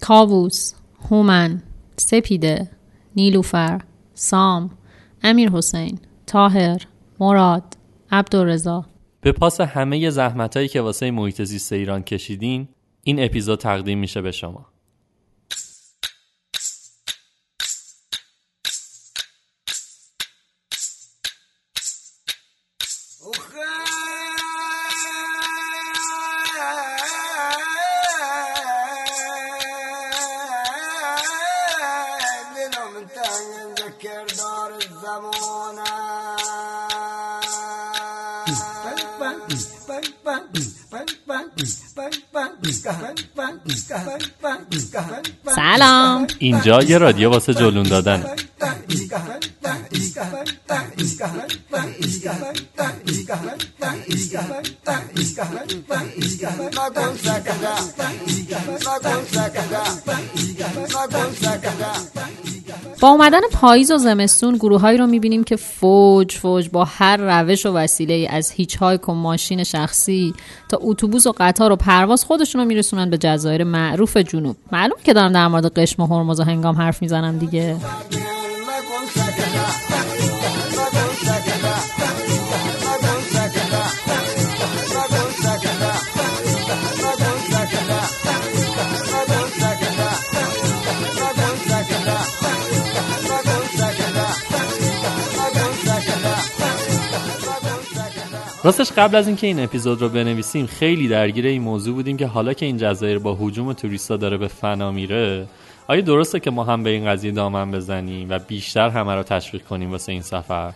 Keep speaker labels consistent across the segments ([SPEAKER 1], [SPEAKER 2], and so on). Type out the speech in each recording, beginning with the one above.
[SPEAKER 1] کاووس هومن سپیده نیلوفر سام امیر حسین تاهر مراد عبدالرزا
[SPEAKER 2] به پاس همه زحمتایی که واسه محیط زیست ایران کشیدین این اپیزود تقدیم میشه به شما.
[SPEAKER 1] سلام.
[SPEAKER 2] اینجا یه رادیو واسه جلون دادن.
[SPEAKER 1] با اومدن پاییز و زمستون گروههایی رو می‌بینیم که فوج فوج با هر روش و وسیله از هیچ هایک و ماشین شخصی تا اتوبوس و قطار و پرواز خودشون رو میرسونن به جزایر معروف جنوب. معلوم که دارم در مورد قشم و هرمز و هنگام حرف می‌زنم دیگه.
[SPEAKER 2] راستش قبل از اینکه این اپیزود رو بنویسیم خیلی درگیر این موضوع بودیم که حالا که این جزایر با حجوم توریستا داره به فنا میره آیا درسته که ما هم به این قضیه دامن بزنیم و بیشتر همه رو تشویق کنیم واسه این سفر؟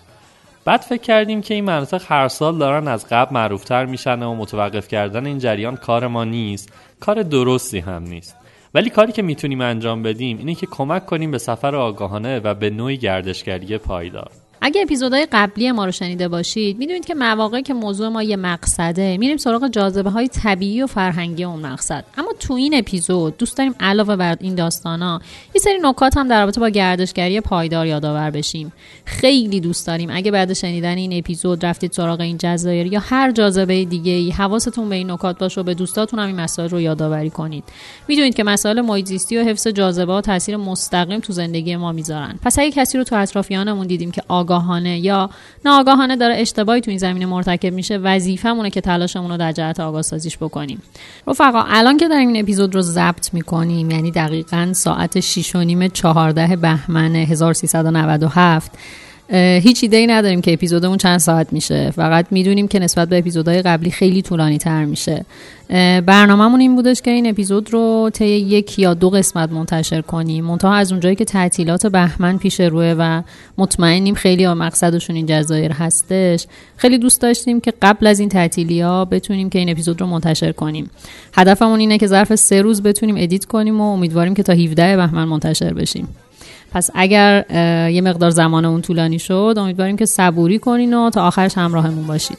[SPEAKER 2] بعد فکر کردیم که این مناطق هر سال دارن از قبل معروفتر میشن و متوقف کردن این جریان کار ما نیست کار درستی هم نیست. ولی کاری که می‌تونیم انجام بدیم اینه که کمک کنیم به سفر آگاهانه و به نوعی گردشگری پایدار.
[SPEAKER 1] اگه اپیزودهای قبلی ما رو شنیده باشید می‌دونید که مواقعی که موضوع ما یه مقصده میریم سراغ جاذبه های طبیعی و فرهنگی اون مقصد. اما تو این اپیزود دوست داریم علاوه بر این داستانا یه سری نکات هم در رابطه با گردشگری پایدار یادآور بشیم. خیلی دوست داریم. اگه بعد شنیدن این اپیزود رفتید سراغ این جزایر یا هر جاذبه دیگه ای حواستون به این نکات باشه و به دوستاتون هم این مسائل رو یادآوری کنید. می‌دونید که مسائل محیط و حفظ جاذبه تاثیر مستقیم تو زندگی ما می‌ذارن. پس اگه کسی رو تو اطرافیانمون دیدیم که آگاهانه یا ناآگاهانه داره اشتباهی تو این زمینه مرتکب میشه وظیفمونه که تلاشمون رو در جهت آگاه سازیش بکنیم. رفقا الان که داریم این اپیزود رو ضبط می‌کنیم یعنی دقیقا ساعت 6 و نیم 14 بهمن 1397 هیچ ایده ای نداریم که اپیزودمون چند ساعت میشه. فقط می‌دونیم که نسبت به اپیزودهای قبلی خیلی طولانی تر میشه برنامهمون این بودش که این اپیزود رو طی یک یا دو قسمت منتشر کنیم. منتها از اونجایی که تعطیلات بهمن پیش روه و مطمئنیم خیلی مقصدشون این جزایر هستش. خیلی دوست داشتیم که قبل از این تعطیلی ها بتونیم که این اپیزود رو منتشر کنیم. هدفمون اینه که ظرف سه روز بتونیم ادیت کنیم و امیدواریم که تا 17 بهمن منتشر بشیم. پس اگر یه مقدار زمان اون طولانی شد امیدواریم که صبوری کنین و تا آخرش همراهمون باشید.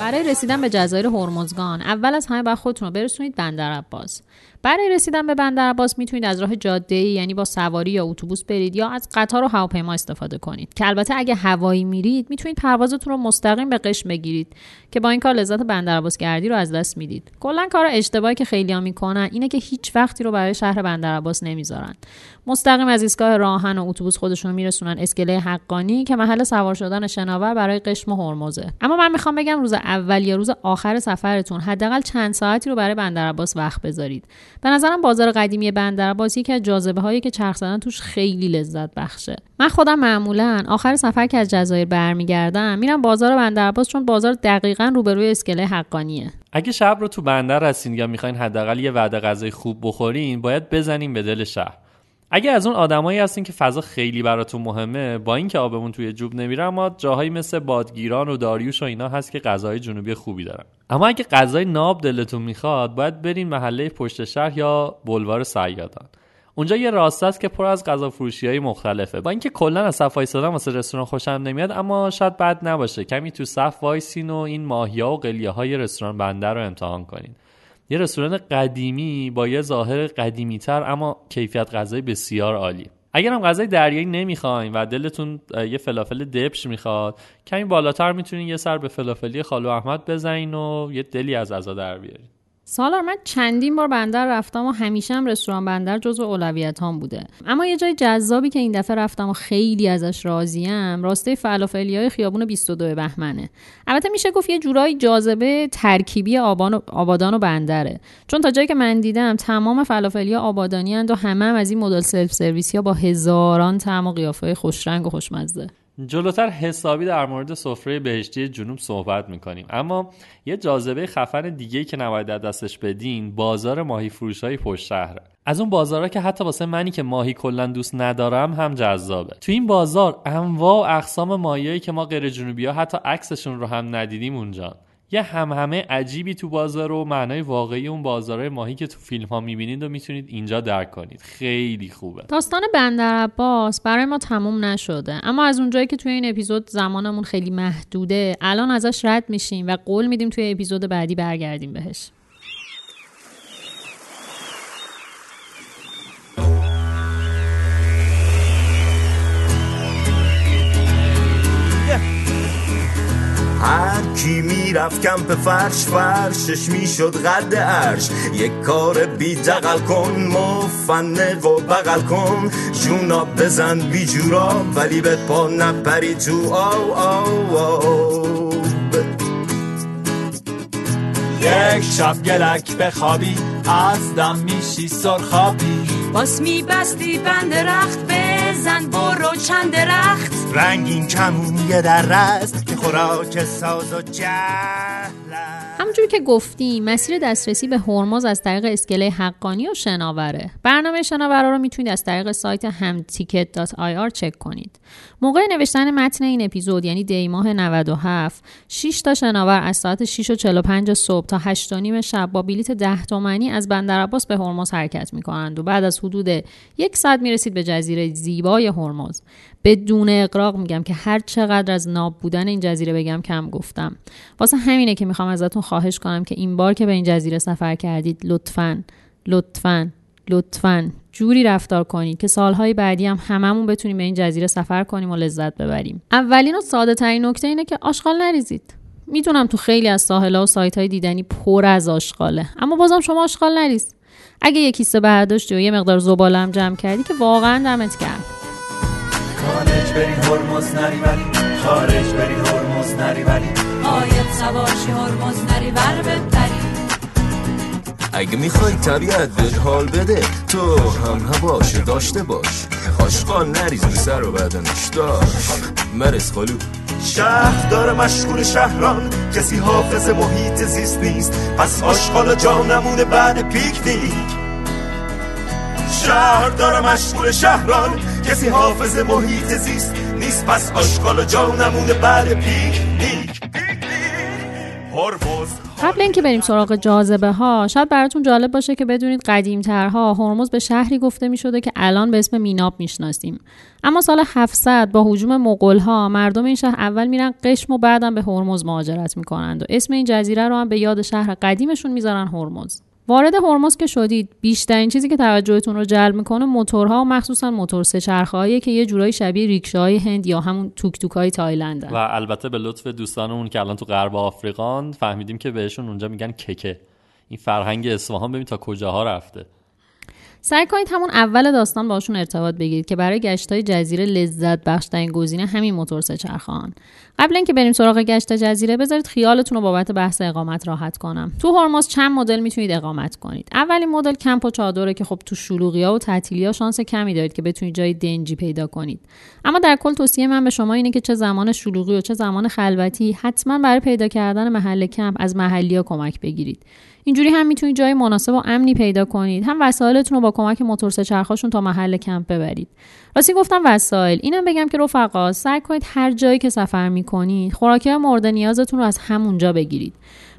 [SPEAKER 1] برای رسیدن به جزایر هرمزگان اول از همه باید خودتون رو برسونید بندر عباس. برای رسیدن به بندر عباس می‌تونید از راه جاده یعنی با سواری یا اتوبوس برید یا از قطار و هواپیما استفاده کنید. که البته اگه هوایی میرید می‌تونید پروازتون رو مستقیم به قشم بگیرید که با این کار لذت بندر عباس گردی رو از دست می‌دید. کلا کار اشتباهی که خیلی‌ها می‌کنن اینه که هیچ وقتی رو برای شهر بندر عباس نمی‌ذارن. مستقیم از ایستگاه راهن و اتوبوس خودشون میرسونن اسکله حقانی که محل سوار شدن شناور برای قشم و هرمزه. اما من می‌خوام بگم روز اول یا روز آخر سفرتون حداقل چند ساعتی رو برای بندر عباس وقت بذارید. به نظرم بازار قدیمی بندر عباس یکی از جاذبه هایی که چرخ زدن توش خیلی لذت بخشه. من خودم معمولا آخر سفر که از جزایر برمیگردم میرم بازار بندر عباس چون بازار دقیقا روبروی اسکله حقانیه.
[SPEAKER 2] اگه شب رو تو بندر هستین یا می‌خواین حداقل یه وعده غذای خوب بخورین باید بزنین به دل شهر. اگه از اون آدمایی هستین که فضا خیلی براتون مهمه با اینکه آبمون توی جوب نمیره اما جاهایی مثل بادگیران و داریوش و اینا هست که غذای جنوبی خوبی دارن. اما اگه غذای ناب دلتون می‌خواد باید برین محله پشت شهر یا بلوار صیادان. اونجا یه راسته است که پر از غذا فروشی های مختلفه. با اینکه کلا از صف وایسادن واسه رستوران خوشم نمیاد اما شاید بد نباشه. کمی تو صف وایسین و این ماهیا و قلیه های رستوران بندر رو امتحان کنین. یه رستوران قدیمی با یه ظاهر قدیمیتر اما کیفیت غذایی بسیار عالی. اگر هم غذای دریایی نمی‌خواین و دلتون یه فلافل دبش می‌خواد کمی بالاتر می‌تونین یه سر به فلافلی خالو احمد بزنین و یه دلی از غذا در بیارین.
[SPEAKER 1] سالار من چندین بار بندر رفتم و همیشه هم رستوران بندر جزو اولویت هم بوده. اما یه جای جذابی که این دفعه رفتم و خیلی ازش راضیم راسته فلافلی های خیابون 22 بهمنه. البته میشه گفت یه جورایی جاذبه ترکیبی آبان و آبادان و بندره. چون تا جایی که من دیدم تمام فلافلی ها آبادانی و همه هم از این مدل سلف سرویسی ها با هزاران طعم و قیافه خوشرنگ و خوشمزه.
[SPEAKER 2] جلوتر حسابی در مورد سفره بهشتی جنوب صحبت می‌کنیم. اما یه جاذبه خفن دیگه که نباید دستش بدین بازار ماهی فروش های پشت شهره. از اون بازارها که حتی واسه منی که ماهی کلا دوست ندارم هم جذابه. تو این بازار انواع و اقسام ماهیایی که ما غیر جنوبی ها حتی عکسشون رو هم ندیدیم اونجا. یه همهمه عجیبی تو بازار و معنای واقعی اون بازارهای ماهی که تو فیلم ها می‌بینید و می‌تونید اینجا درک کنید. خیلی خوبه.
[SPEAKER 1] داستان بندر عباس برای ما تموم نشده. اما از اونجایی که توی این اپیزود زمانمون خیلی محدوده الان ازش رد میشیم و قول میدیم توی اپیزود بعدی برگردیم بهش.
[SPEAKER 3] کی می‌رفت کمپ فرش فرشش می‌شد قد عرش. یک کار بی دقل کن مفنق و بغل کن. جونا بزن بی جورا ولی به پا نپری تو آو آو آو. یک شب گلک بخوابی از دم میشی سرخابی.
[SPEAKER 4] باس میبستی بند رخت بزن برو چند درخت.
[SPEAKER 3] رنگین کمون یه در رست خوراک ساز و
[SPEAKER 1] همونجور که گفتیم مسیر دسترسی به هرمز از طریق اسکله حقانی و شناوره. برنامه شناوره رو می‌تونید از طریق سایت همتیکت.ir چک کنید. موقع نوشتن متن این اپیزود یعنی دی ماه 97 6 تا شناور از ساعت 6 و 45 صبح تا 8 و نیم شب با بلیت 10 تومانی از بندر عباس به هرمز حرکت می‌کنند و بعد از حدود یک ساعت می‌رسید به جزیره زیبای هرمز بدون اقراق میگم که هر چقدر از ناب بودن این جزیره بگم کم گفتم. واسه همینه که می‌خوام ازتون خواهش کنم که این بار که به این جزیره سفر کردید لطفا لطفا لطفا جوری رفتار کنید که سالهای بعدی هم هممون بتونیم به این جزیره سفر کنیم و لذت ببریم. اولین و ساده ترین نکته اینه که آشغال نریزید. می‌دونم تو خیلی از ساحل و سایت های دیدنی پر از آشغاله اما بازم شما آشغال نریز. اگه یک کیسه برداشتی و یه مقدار زباله جمع کردی که واقعا دمت کرد
[SPEAKER 3] خارج بری هرمز نری ولی. خارج بری هرمز نری ولی.
[SPEAKER 4] آید سواشی هرمز نری ور بپری.
[SPEAKER 3] اگه می‌خوای طبیعت به حال بده تو هم هواش داشته باش. آشقال نریز رو سر و بدنش داشت. مرس خالو. شهر داره مشغول شهران. کسی حافظ محیط زیست نیست. پس آشغال جا نمونه بعد پیکنیک شهر داره مشغول شهران. کسی حافظ محیط زیست نیست. پس آشغال جا نمونه بعد پیکنیک هرمز
[SPEAKER 1] قبل اینکه بریم سراغ جاذبه ها شاید براتون جالب باشه که بدونید قدیم ترها هرمز به شهری گفته می شده که الان به اسم میناب می‌شناسیم. اما سال 700 با حجوم مغول ها مردم این شهر اول میرن قشم و بعدم به هرمز مهاجرت می‌کنند و اسم این جزیره رو هم به یاد شهر قدیمشون می‌ذارن هرمز. وارد هرمز که شدید بیشترین چیزی که توجهتون رو جلب می‌کنه موتورها و مخصوصا موتور سهچرخه‌ای که یه جورایی شبیه ریکشاهای هند یا همون توک توک های تایلند
[SPEAKER 2] و البته به لطف دوستانمون که الان تو غرب آفریقان فهمیدیم که بهشون اونجا میگن ککه. این فرهنگ اصفهان ببین تا کجاها رفته.
[SPEAKER 1] سعی کنید همون اول داستان باشون ارتباط بگیرید که برای گشت های جزیره لذت بخش گزینه همین موتور سهچرخان قبل اینکه بریم سراغ گشت جزیره بذارید خیالتون رو بابت بحث اقامت راحت کنم. تو هرمز چند مدل می‌تونید اقامت کنید؟ اولین مدل کمپ و چادره که خب تو شلوغیا و تعطیلیا شانس کمی دارید که بتونید جای دنجی پیدا کنید. اما در کل توصیه من به شما اینه که چه زمان شلوغی و چه زمان خلوتی حتما برای پیدا کردن محل کمپ از محلیا کمک بگیرید. اینجوری هم می‌تونید جای مناسب و امنی پیدا کنید. هم وسایلتون رو با کمک موتور چرخاشون تا محل کمپ ببرید. راستی گفتم وسایل. اینم بگم که رفقا سعی کنید هر جایی که سفر می‌کنید خوراکی مورد نیازتون رو از همونجا بگیرید.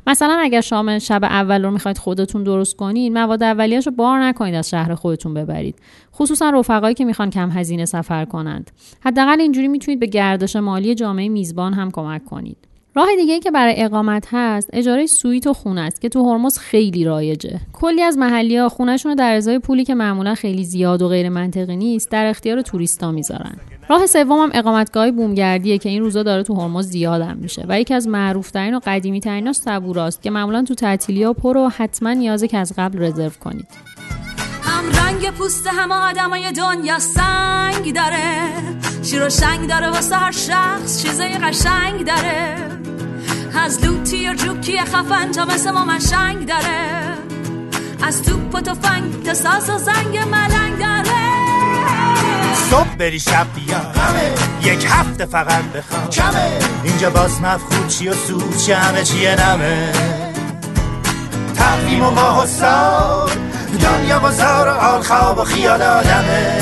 [SPEAKER 1] مثلا اگر شام شب اول رو می‌خواید خودتون درست کنید مواد اولیه‌اش رو بار نکنید از شهر خودتون ببرید. خصوصا رفقایی که می‌خوان کم هزینه سفر کنند. حداقل اینجوری می‌تونید به گردش مالی جامعه میزبان هم کمک کنید. راه دیگه ای که برای اقامت هست اجاره سویت و خونه است که تو هرمز خیلی رایجه. کلی از محلی ها خونهشون رو در ازای پولی که معمولا خیلی زیاد و غیر منطقی نیست در اختیار توریستا می‌ذارن. راه سوم هم اقامتگاه بومگردیه که این روزا داره تو هرمز زیادم میشه و یکی از معروفترین و قدیمی تریناش صبوراست که معمولا تو تعطیلی پر و حتما نیازه که از قبل رزرو کنید.
[SPEAKER 4] هم رنگ پوست هم آدمای دنیا سنگ داره. شیر و شنگ داره واسه هر شخص چیزای قشنگ داره. از لوتی و جوکی خفن تا مثل ما شنگ داره. از توپ و تفنگ تا ساز و زنگ ملنگ داره.
[SPEAKER 5] صبح بری شب بیا. یک هفته فقط بخوام کمه. اینجا باز مفخود چی و سود چی همه چیه نمه. تقویم و ماه و سال دنیا بازار آل خواب و خیال آدمه.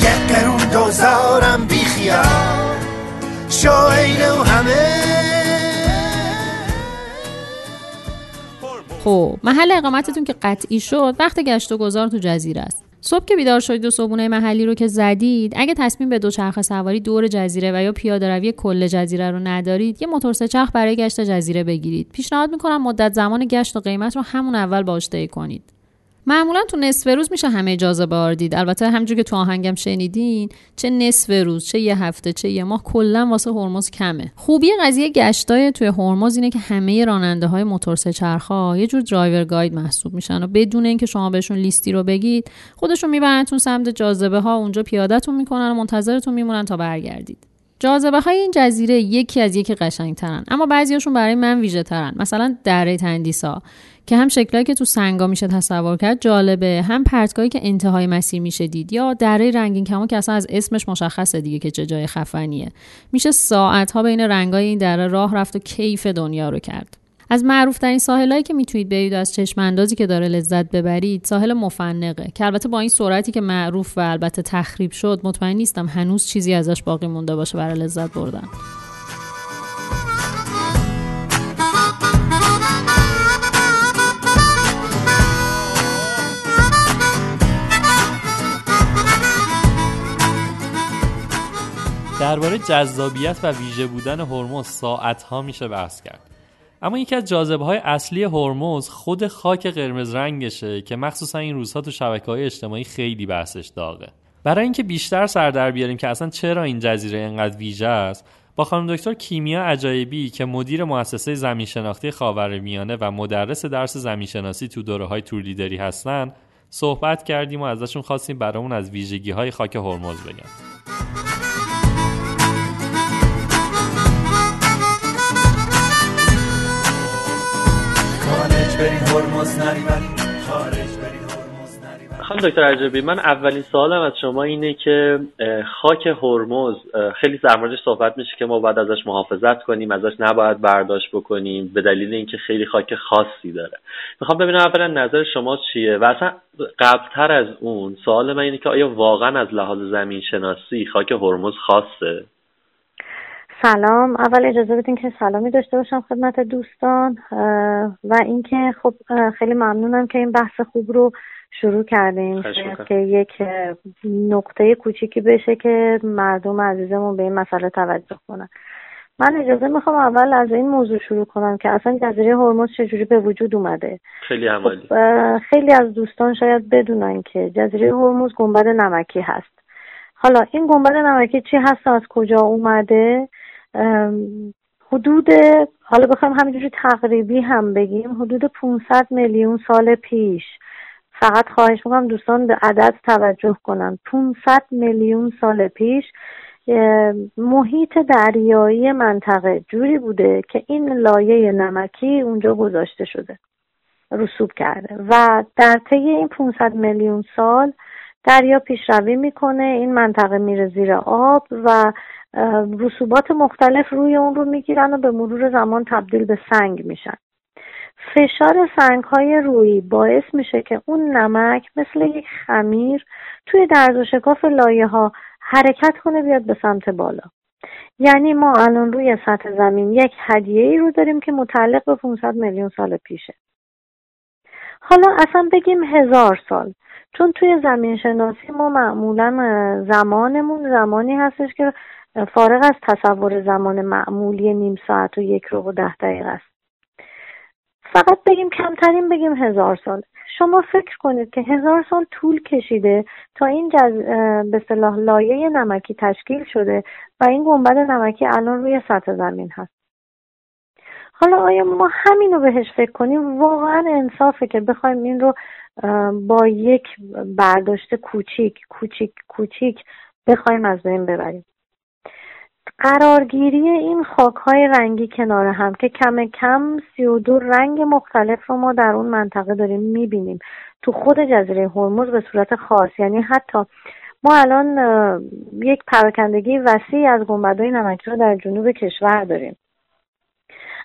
[SPEAKER 5] یک قرون دوزارم بی خیال. شاید و همه.
[SPEAKER 1] خب محل اقامتتون که قطعی شد وقت گشت و گذار تو جزیره است. صبح که بیدار شدید و صبحونه محلی رو که زدید اگه تصمیم به دوچرخه سواری دور جزیره و یا پیاده روی کل جزیره رو ندارید یه موتور چرخ برای گشت جزیره بگیرید. پیشنهاد می‌کنم مدت زمان گشت و قیمت رو همون اول باش کنید. معمولا تو نصف روز میشه همه جاذبه ها دید. البته همجور که تو آهنگم شنیدین چه نصف روز چه یه هفته چه یه ماه کلا واسه هرمز کمه. خوبی قضیه گشتای توی هرمز اینه که همه راننده های موتور سه‌چرخا یه جور درایور گاید محسوب میشن و بدون اینکه شما بهشون لیستی رو بگید خودشون میبرنتون سمت جاذبه ها اونجا پیادهتون می‌کنن و منتظرتون میمونن تا برگردید. جاذبه های این جزیره یکی از یکی قشنگترن اما بعضیاشون برای من ویژه ترن مثلا دره تندیسا که هم شکلایی که تو سنگا میشه تصور کرد جالبه هم پرتگاهی که انتهای مسیر میشه دید یا دره رنگین کمان که اصلا از اسمش مشخصه دیگه که چه جای خفنیه. میشه ساعت ها بین رنگای این دره راه رفت و کیف دنیا رو کرد. از معروف ترین ساحلایی که می‌تونید برید از چشم اندازی که داره لذت ببرید ساحل مفنقه که البته با این سرعتی که معروف و البته تخریب شد مطمئن نیستم هنوز چیزی ازش باقی مونده باشه برای لذت بردن.
[SPEAKER 2] درباره جذابیت و ویژه بودن هرمز ساعت ها میشه بحث کرد. اما یکی از جاذبه های اصلی هرمز خود خاک قرمز رنگشه که مخصوصا این روزها تو شبکه های اجتماعی خیلی بحثش داغه. برای اینکه بیشتر سر در بیاریم که اصلا چرا این جزیره اینقدر ویژه است با خانم دکتر کیمیا عجایبی که مدیر مؤسسه زمین شناختی خاورمیانه و مدرس درس زمین شناسی تو دوره های تور لیدری هستن صحبت کردیم و ازشون خواستیم برامون از ویژگی های خاک هرمز بگن. خانم دکتر عجبی من اولین سوالم از شما اینه که خاک هرمز خیلی در صحبت میشه که ما باید ازش محافظت کنیم ازش نباید برداشت بکنیم به دلیل اینکه خیلی خاک خاصی داره. می‌خوام ببینم اولا نظر شما چیه؟ و اصلا قبلتر از اون سوال من اینه که آیا واقعا از لحاظ زمین شناسی خاک هرمز خاصه؟
[SPEAKER 6] سلام. اول اجازه بدین که سلامی داشته باشم خدمت دوستان و اینکه خب خیلی ممنونم که این بحث خوب رو شروع کردیم که یک نقطه کوچیکی بشه که مردم عزیزمون به این مسئله توجه کنن. من اجازه می‌خوام اول از این موضوع شروع کنم که اصلا جزیره هرمز چجوری به وجود اومده.
[SPEAKER 2] خیلی عمالی.
[SPEAKER 6] خب خیلی از دوستان شاید بدونن که جزیره هرمز گنبد نمکی هست. حالا این گنبد نمکی چی هست از کجا اومده؟ حدود حالا بخوایم همینجوری تقریبی هم بگیم حدود 500 میلیون سال پیش. فقط خواهش می‌کنم دوستان به عدد توجه کنن. 500 میلیون سال پیش محیط دریایی منطقه جوری بوده که این لایه نمکی اونجا گذاشته شده رسوب کرده. و در طی این 500 میلیون سال دریا پیشروی می‌کنه این منطقه میره زیر آب و رسوبات مختلف روی اون رو می‌گیرن و به مرور زمان تبدیل به سنگ میشن. فشار سنگ های روی باعث میشه که اون نمک مثل یک خمیر توی درز و شکاف لایه ها حرکت کنه بیاد به سمت بالا. یعنی ما الان روی سطح زمین یک هدیه ای رو داریم که متعلق به 500 میلیون سال پیشه. حالا اصلا بگیم هزار سال چون توی زمین شناسی ما معمولا زمانمون زمانی هستش که فارغ از تصور زمان معمولی نیم ساعت و یک رو و ده دقیقه است. فقط بگیم کمترین بگیم هزار سال. شما فکر کنید که هزار سال طول کشیده تا این جز... به صلاح لایه نمکی تشکیل شده و این گنبد نمکی الان روی سطح زمین هست. حالا آیا ما همین رو بهش فکر کنیم؟ واقعا انصافه که بخوایم این رو با یک برداشت کوچیک کوچیک کوچیک بخوایم از بین ببریم. قرارگیری این خاکهای رنگی کنار هم که کم کم سی و دو رنگ مختلف رو ما در اون منطقه داریم می‌بینیم. تو خود جزیره هرمز به صورت خاص یعنی حتی ما الان یک پراکندگی وسیع از گنبدهای نمکی رو در جنوب کشور داریم.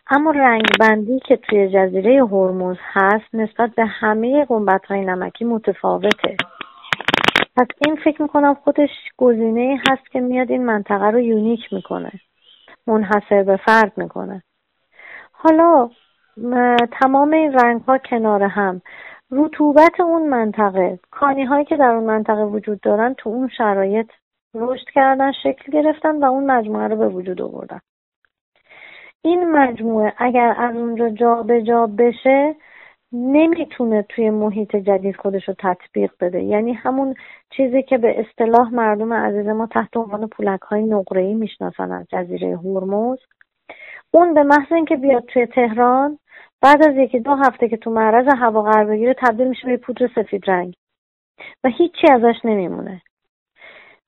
[SPEAKER 6] اما رنگ بندی که توی جزیره هرمز هست نسبت به همه گنبدهای نمکی متفاوته. پس این فکر می‌کنم خودش گزینه هست که میاد این منطقه رو یونیک می‌کنه. منحصر به فرد می‌کنه. حالا تمام این رنگ ها کنار هم. رطوبت اون منطقه کانی هایی که در اون منطقه وجود دارن تو اون شرایط رشد کردن شکل گرفتن و اون مجموعه رو به وجود آوردن. این مجموعه اگر از اونجا جا به جا بشه نمی‌تونه توی محیط جدید خودش رو تطبیق بده. یعنی همون چیزی که به اصطلاح مردم عزیز ما تحت عنوان پولک های نقره ای می‌شناسن از جزیره هرمز. اون به محض اینکه بیاد توی تهران بعد از یکی دو هفته که تو معرض هوا قرار بگیره تبدیل میشه به پودر سفید رنگ. و هیچی ازش نمیمونه.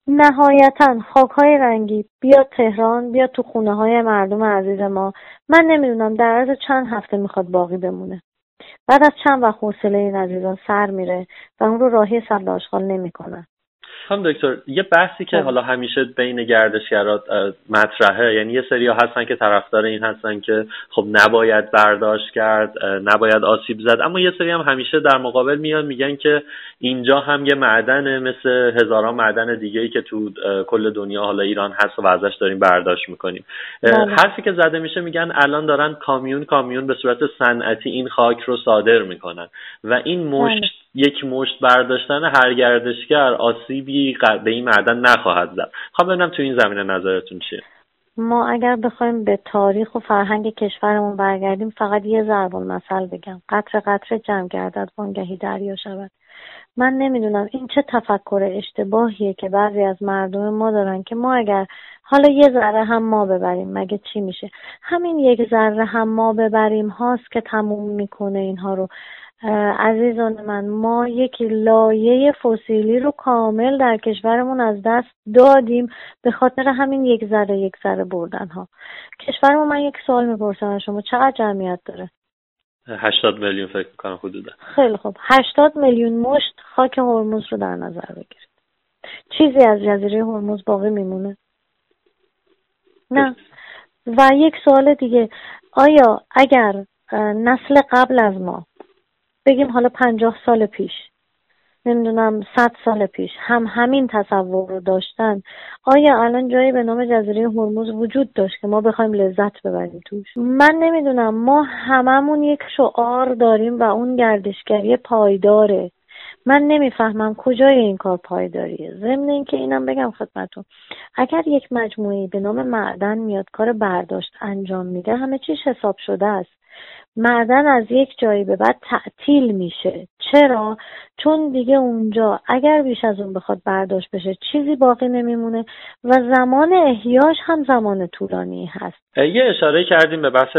[SPEAKER 6] نهایتا خاک های رنگی بیاد تهران بیاد تو خونه های مردم عزیز ما. من نمی‌دونم در عرض چند هفته می‌خواد باقی بمونه. بعد از چند وقت حوصله این عزیزان سر میره و اون رو راهی سبل آشغال نمی‌کنن
[SPEAKER 7] هم دکتر یه بحثی که خب. حالا همیشه بین گردشگرات مطرحه یعنی یه سری هستن که طرفدار این هستن که خب نباید برداشت کرد نباید آسیب زد اما یه سری هم همیشه در مقابل میان میگن که اینجا هم یه معدن مثل هزاران معدن دیگه ای که تو کل دنیا حالا ایران هست و ازش داریم برداشت می‌کنیم بله. حرفی که زده میشه میگن الان دارن کامیون کامیون به صورت صنعتی این خاک رو صادر می‌کنن و این مشت بله. یک مشت برداشتن هر گردشگر آسیبی به این معدن نخواهد زد. خواهم ببینم تو این زمینه نظرتون چیه؟
[SPEAKER 6] ما اگر بخوایم به تاریخ و فرهنگ کشورمون برگردیم فقط یه ضرب مثل بگم. قطر قطر جمع گردد وانگهی دریا شود. من نمی‌دونم این چه تفکر اشتباهیه که بعضی از مردم ما دارن که ما اگر حالا یه ذره هم ما ببریم مگه چی میشه؟ همین یک ذره هم ما ببریم هاست که تموم می‌کنه اینها رو. عزیزان من ما یک لایه فسیلی رو کامل در کشورمون از دست دادیم به خاطر همین یک ذره یک ذره بردن ها کشورمون من یک سوال می‌پرسم از شما چقدر جمعیت داره؟
[SPEAKER 7] 80 میلیون فکر می‌کنم حدودا.
[SPEAKER 6] خیلی خوب. 80 میلیون مشت خاک هرمز رو در نظر بگیرید. چیزی از جزیره هرمز باقی میمونه؟ نه. و یک سوال دیگه. آیا اگر نسل قبل از ما بگیم حالا پنجاه سال پیش نمی‌دونم صد سال پیش هم همین تصور رو داشتن. آیا الان جایی به نام جزیره هرمز وجود داشت که ما بخوایم لذت ببریم توش؟ من نمی‌دونم. ما هممون یک شعار داریم و اون گردشگری پایداره. من نمی‌فهمم کجای این کار پایداریه. ضمن اینکه اینم بگم خدمتون اگر یک مجموعه به نام معدن میاد کار برداشت انجام میده همه چیش حساب شده است. معدن از یک جایی به بعد تعطیل میشه. چرا؟ چون دیگه اونجا اگر بیش از اون بخواد برداشت بشه چیزی باقی نمیمونه و زمان احیاش هم زمان طولانی هست.
[SPEAKER 7] یه اشاره کردیم به بحث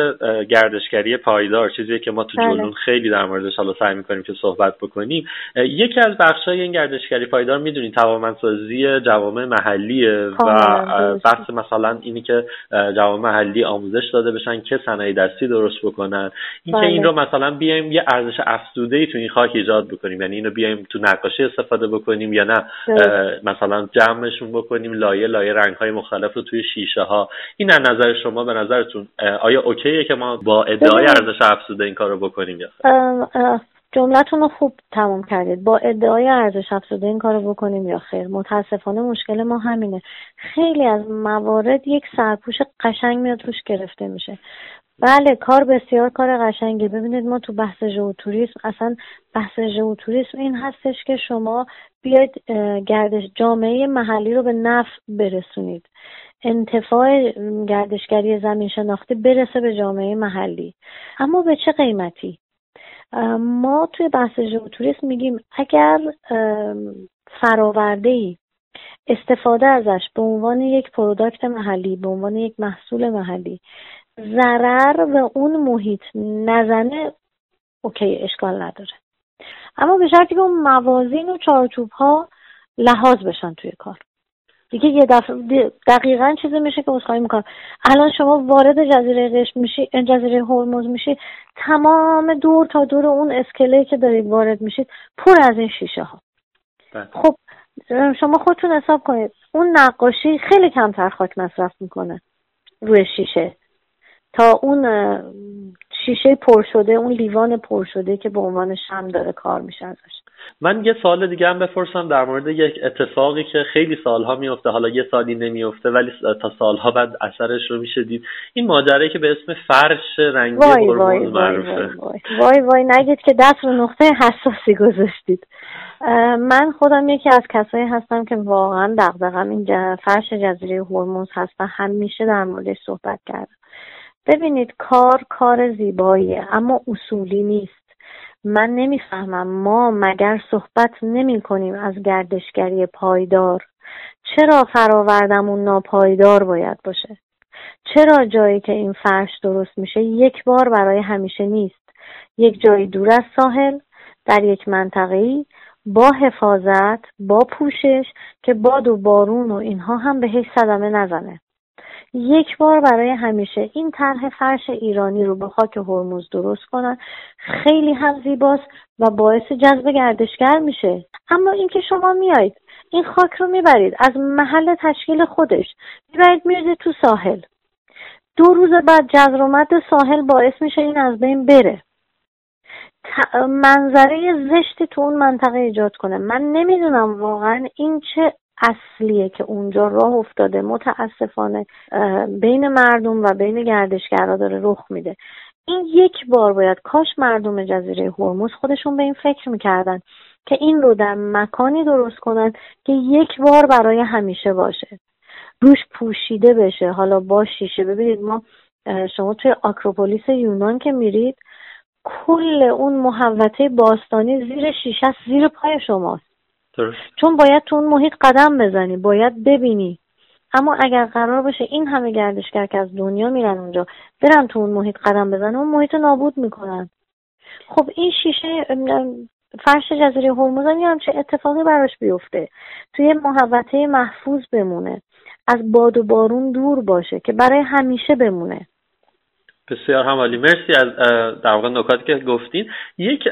[SPEAKER 7] گردشگری پایدار چیزی که ما تو بله. جنون خیلی در موردش حالا سعی می‌کنیم که صحبت بکنیم. یکی از بخشای این گردشگری پایدار می‌دونید توانمندسازی جوامع محلیه و بحث مثلا اینی که جوامع محلی آموزش داده بشن که صنایع دستی درست بکنن. اینکه بله. این رو مثلا بیایم یه ارزش افزوده ای تو این خاک ایجاد بکنیم. یعنی اینو بیایم تو نقاشی استفاده بکنیم یا نه. مثلا جمعشون بکنیم لایه لایه رنگ های مختلف رو توی شیشه ها این از نظر شما به نظرتون آیا اوکیه که ما با ادعای ارزش افزوده این کار رو بکنیم یا
[SPEAKER 6] جملتون رو خوب تمام کردید. با ادعای ارزش افزوده این کارو بکنیم یا خیر؟ متاسفانه مشکل ما همینه. خیلی از موارد یک سرپوش قشنگ میاد روش گرفته میشه. بله کار بسیار کار قشنگی ببینید ما تو بحث ژئوتوریسم اصلا بحث ژئوتوریسم این هستش که شما بیاید گردش جامعه محلی رو به نفع برسونید. انتفاع گردشگری زمین شناختی برسه به جامعه محلی. اما به چه قیمتی؟ ما توی بحث ژئوتوریسم میگیم اگر فراورده ای استفاده ازش به عنوان یک product محلی به عنوان یک محصول محلی ضرر به اون محیط نزنه okay اشکال نداره. اما به شرطی که اون موازین و چارچوب ها لحاظ بشن توی کار. دیگه یه دفعه دقیقا چیزی میشه که اصخایی می‌کنم. الان شما وارد جزیره قشم میشی جزیره هرمز میشی تمام دور تا دور اون اسکله که دارید وارد میشید پر از این شیشه ها بله. خب شما خودتون حساب کنید. اون نقاشی خیلی کمتر خاک مصرف می‌کنه روی شیشه. تا اون شیشه پر شده اون لیوان پر شده که به عنوان شم داره کار میشه ازش.
[SPEAKER 2] من یه سال دیگه هم بپرسم در مورد یک اتفاقی که خیلی سالها میفته حالا یه سالی نمیفته ولی تا سالها بعد اثرش رو میشه دید. این ماجرایی که به اسم فرش رنگی وای وای معروفه.
[SPEAKER 6] وای, وای, وای نگید که دست رو نقطه حساسی گذاشتید. من خودم یکی از کسایی هستم که واقعا دقدقم این فرش جزیره هرمز هست و همیشه در موردش صحبت کردم. ببینید کار کار زیباییه اما اصولی نیست. من نمی‌فهمم. ما مگر صحبت نمی کنیم از گردشگری پایدار؟ چرا فراوردمون ناپایدار باید باشه؟ چرا جایی که این فرش درست میشه یک بار برای همیشه نیست؟ یک جایی دور از ساحل در یک منطقه با حفاظت با پوشش که باد و بارون و اینها هم به هیچ صدمه نزنه. یک بار برای همیشه این طرح فرش ایرانی رو به خاک هرمز درست کنن خیلی هم زیباست و باعث جذب گردشگر میشه. اما اینکه شما میایید این خاک رو می‌برید از محل تشکیل خودش می‌برید میرید تو ساحل. دو روز بعد جزر و مد ساحل باعث میشه این از بین بره. منظره زشتی تو اون منطقه ایجاد کنه. من نمی‌دونم واقعا این چه اصلیه که اونجا راه افتاده. متاسفانه بین مردم و بین گردشگرها داره رخ میده. این یک بار باید کاش مردم جزیره هرمز خودشون به این فکر می‌کردن که این رو در مکانی درست کنن که یک بار برای همیشه باشه. روش پوشیده بشه. حالا با شیشه. ببینید ما شما توی آکروپولیس یونان که میرید کل اون محوطه باستانی زیر شیشه زیر پای شماست. چون باید تو اون محیط قدم بزنی باید ببینی. اما اگر قرار باشه این همه گردشگر که از دنیا میرن اونجا برن تو اون محیط قدم بزنن اون محیط نابود می‌کنن. خب این شیشه فرش جزیره هرمز هم چه اتفاقی براش بیفته. توی محوطه محفوظ بمونه. از باد و بارون دور باشه که برای همیشه بمونه.
[SPEAKER 2] بسیار همالی. مرسی از در واقع نکاتی که گفتین. یک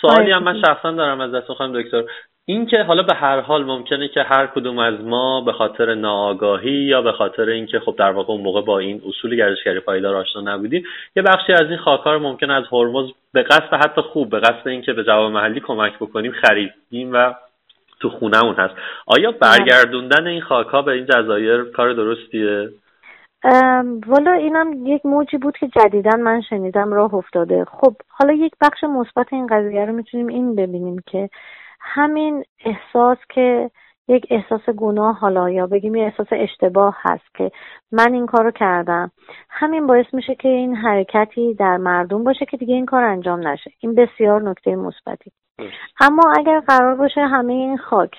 [SPEAKER 2] سوالی هم من شخصا دارم از دست خانم دکتر. اینکه حالا به هر حال ممکنه که هر کدوم از ما به خاطر ناآگاهی یا به خاطر اینکه خب در واقع اون موقع با این اصول گردشگری پایدار آشنا نبودیم یه بخشی از این خاکار ممکن از هرمز به قصد حتی خوب به قصد اینکه به جواب محلی کمک بکنیم خریدیم و تو خونهمون هست. آیا برگردوندن این خاکها به این جزایر کار درستیه؟
[SPEAKER 6] والا اینم یک موجی بود که جدیدا من شنیدم راه افتاده. خب حالا یک بخش مثبت این قضیه رو می‌تونیم این ببینیم که همین احساس که یک احساس گناه حالا یا بگیم یه احساس اشتباه هست که من این کارو کردم. همین باعث میشه که این حرکتی در مردم باشه که دیگه این کار انجام نشه. این بسیار نکته مثبتی. اما اگر قرار باشه همه این خاک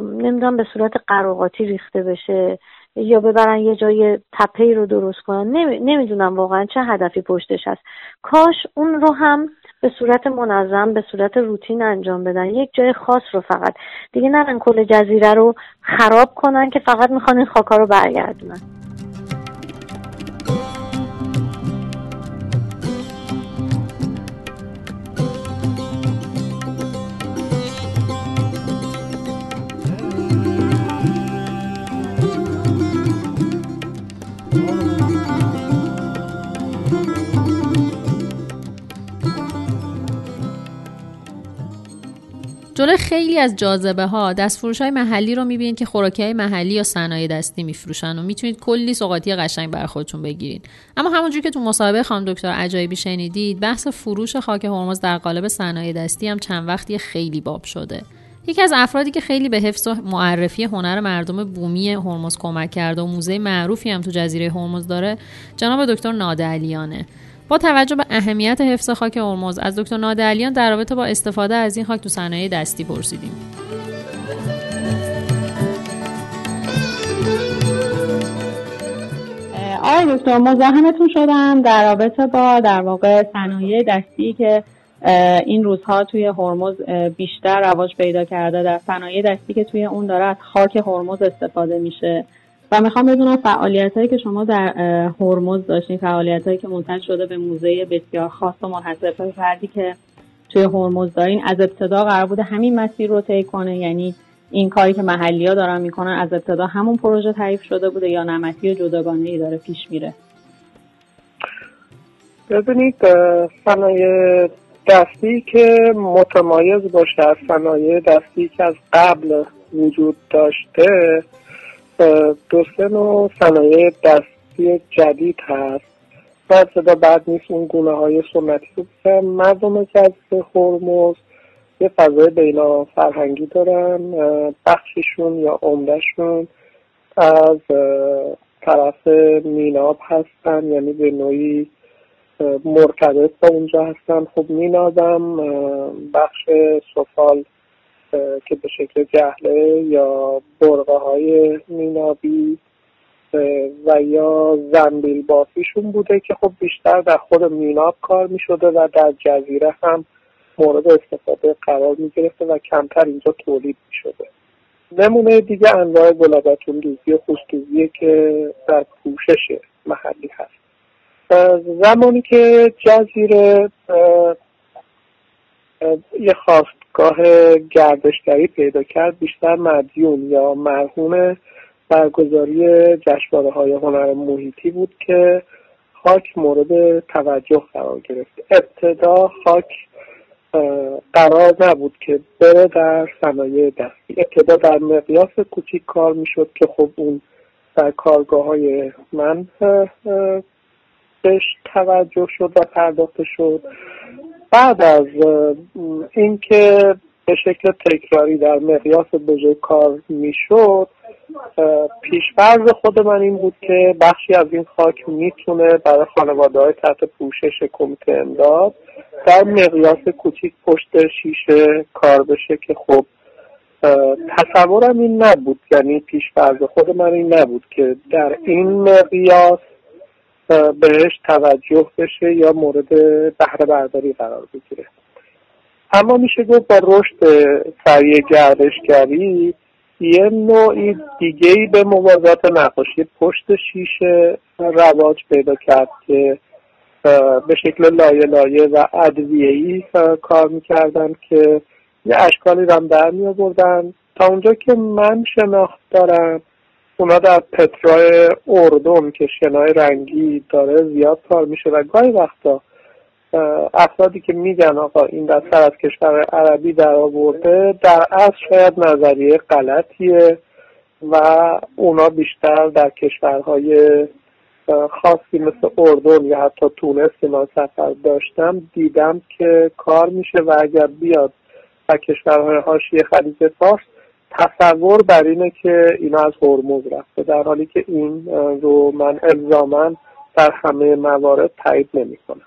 [SPEAKER 6] نمی‌دونم به صورت قراقاتی ریخته بشه یا ببرن یه جای تپه رو درست کنن نمی‌دونم واقعا چه هدفی پشتش هست. کاش اون رو هم به صورت منظم به صورت روتین انجام بدن. یک جای خاص رو فقط. دیگه نرن کل جزیره رو خراب کنن که فقط می‌خوان این خاکا رو برگردونن.
[SPEAKER 1] جلوی خیلی از جاذبه ها دست فروش های محلی رو می‌بینید که خوراکی های محلی یا صنایع دستی میفروشن و می‌تونید کلی سوغاتی قشنگ بر خودتون بگیرید. اما همونجور که تو مصاحبه خانم دکتر عجایبی شنیدید بحث فروش خاک هرمز در قالب صنایع دستی هم چند وقتی خیلی باب شده. یکی از افرادی که خیلی به حفظ و معرفی هنر مردم بومی هرمز کمک کرده و موزه معروفی هم تو جزیره هرمز داره جناب دکتر نادعلیانه. با توجه به اهمیت حفظ خاک هرمز از دکتر نادعلیان در رابطه با استفاده از این خاک تو صنایع دستی پرسیدیم.
[SPEAKER 8] آقای دکتر مزاحمتون شدم در رابطه با در واقع صنایع دستی که این روزها توی هرمز بیشتر رواج پیدا کرده در صنایع دستی که توی اون داره از خاک هرمز استفاده میشه. و می‌خوام بدونم فعالیت هایی که شما در هرمز داشتین فعالیت هایی که منتج شده به موزه بسیار خاص و منحصر به فردی که توی هرمز دارین از ابتدا قرار بوده همین مسیر رو طی کنه؟ یعنی این کاری که محلی ها دارن می‌کنن از ابتدا همون پروژه تعریف شده بوده یا نمتی و جداگانه ای داره پیش میره؟
[SPEAKER 9] ببینید صنایع دستی که متمایز باشه از صنایع دستی که از قبل وجود داشته دو سه نوع صنایع دستی جدید هست. و صدا بعد نیست اون گونه های سنتی که مردم جذب خورموز یه فضای بینا فرهنگی دارن بخششون یا عمدهشون از طرف میناب هستن یعنی به نوعی مرتبط با اونجا هستن. خب مینادم بخش سفال که به شکل جهله یا برقه های مینابی و یا زنبیل بافیشون بوده که خب بیشتر در خود میناب کار می شده و در جزیره هم مورد استفاده قرار می گرفته و کمتر اینجا تولید می شده نمونه دیگه انواع گلابتون دوزی و که در پوشش محلی هست. زمانی که جزیره یه خواستگاه گردشگری پیدا کرد بیشتر مدیون یا مرهون برگزاری جشنواره های هنر محیطی بود که خاک مورد توجه قرار گرفت. ابتدا خاک قرار نبود که بره در صنایع دستی ابتدا در مقیاس کوچیک کار می‌شد که خب اون در کارگاه های من بهش توجه شد و پرداخته شد. بعد از اینکه به شکل تکراری در مقیاس بزرگ کار می‌شد پیشفرض خود من این بود که بخشی از این خاک می‌تونه برای خانواده های تحت پوشش کمیته امداد در مقیاس کوچیک پشت شیشه کار بشه که خب تصورم این نبود. یعنی پیشفرض خود من این نبود که در این مقیاس بهش توجه بشه یا مورد بهره برداری قرار بگیره. اما میشه گفت با رشد سریع گردشگری یه نوعی دیگه ای به موازات نقاشی پشت شیشه رواج پیدا کرد که به شکل لایه لایه و ای کار می‌کردن که یه اشکالی رو هم در می تا اونجا که من شناخت دارم اونا در پترای اردن که شنای رنگی داره زیاد کار میشه و گاهی وقتا افرادی که میگن آقا این در سر از کشور عربی در آورده در اصل شاید نظریه غلطیه و اونا بیشتر در کشورهای خاصی مثل اردن یا حتی تونس که من سفر داشتم دیدم که کار میشه و اگر بیاد و کشورهای حاشیه خلیج فارس تصور بر اینه که اینا از هرمز رفته در حالی که این رو من الزاما در همه موارد تایید نمی کنم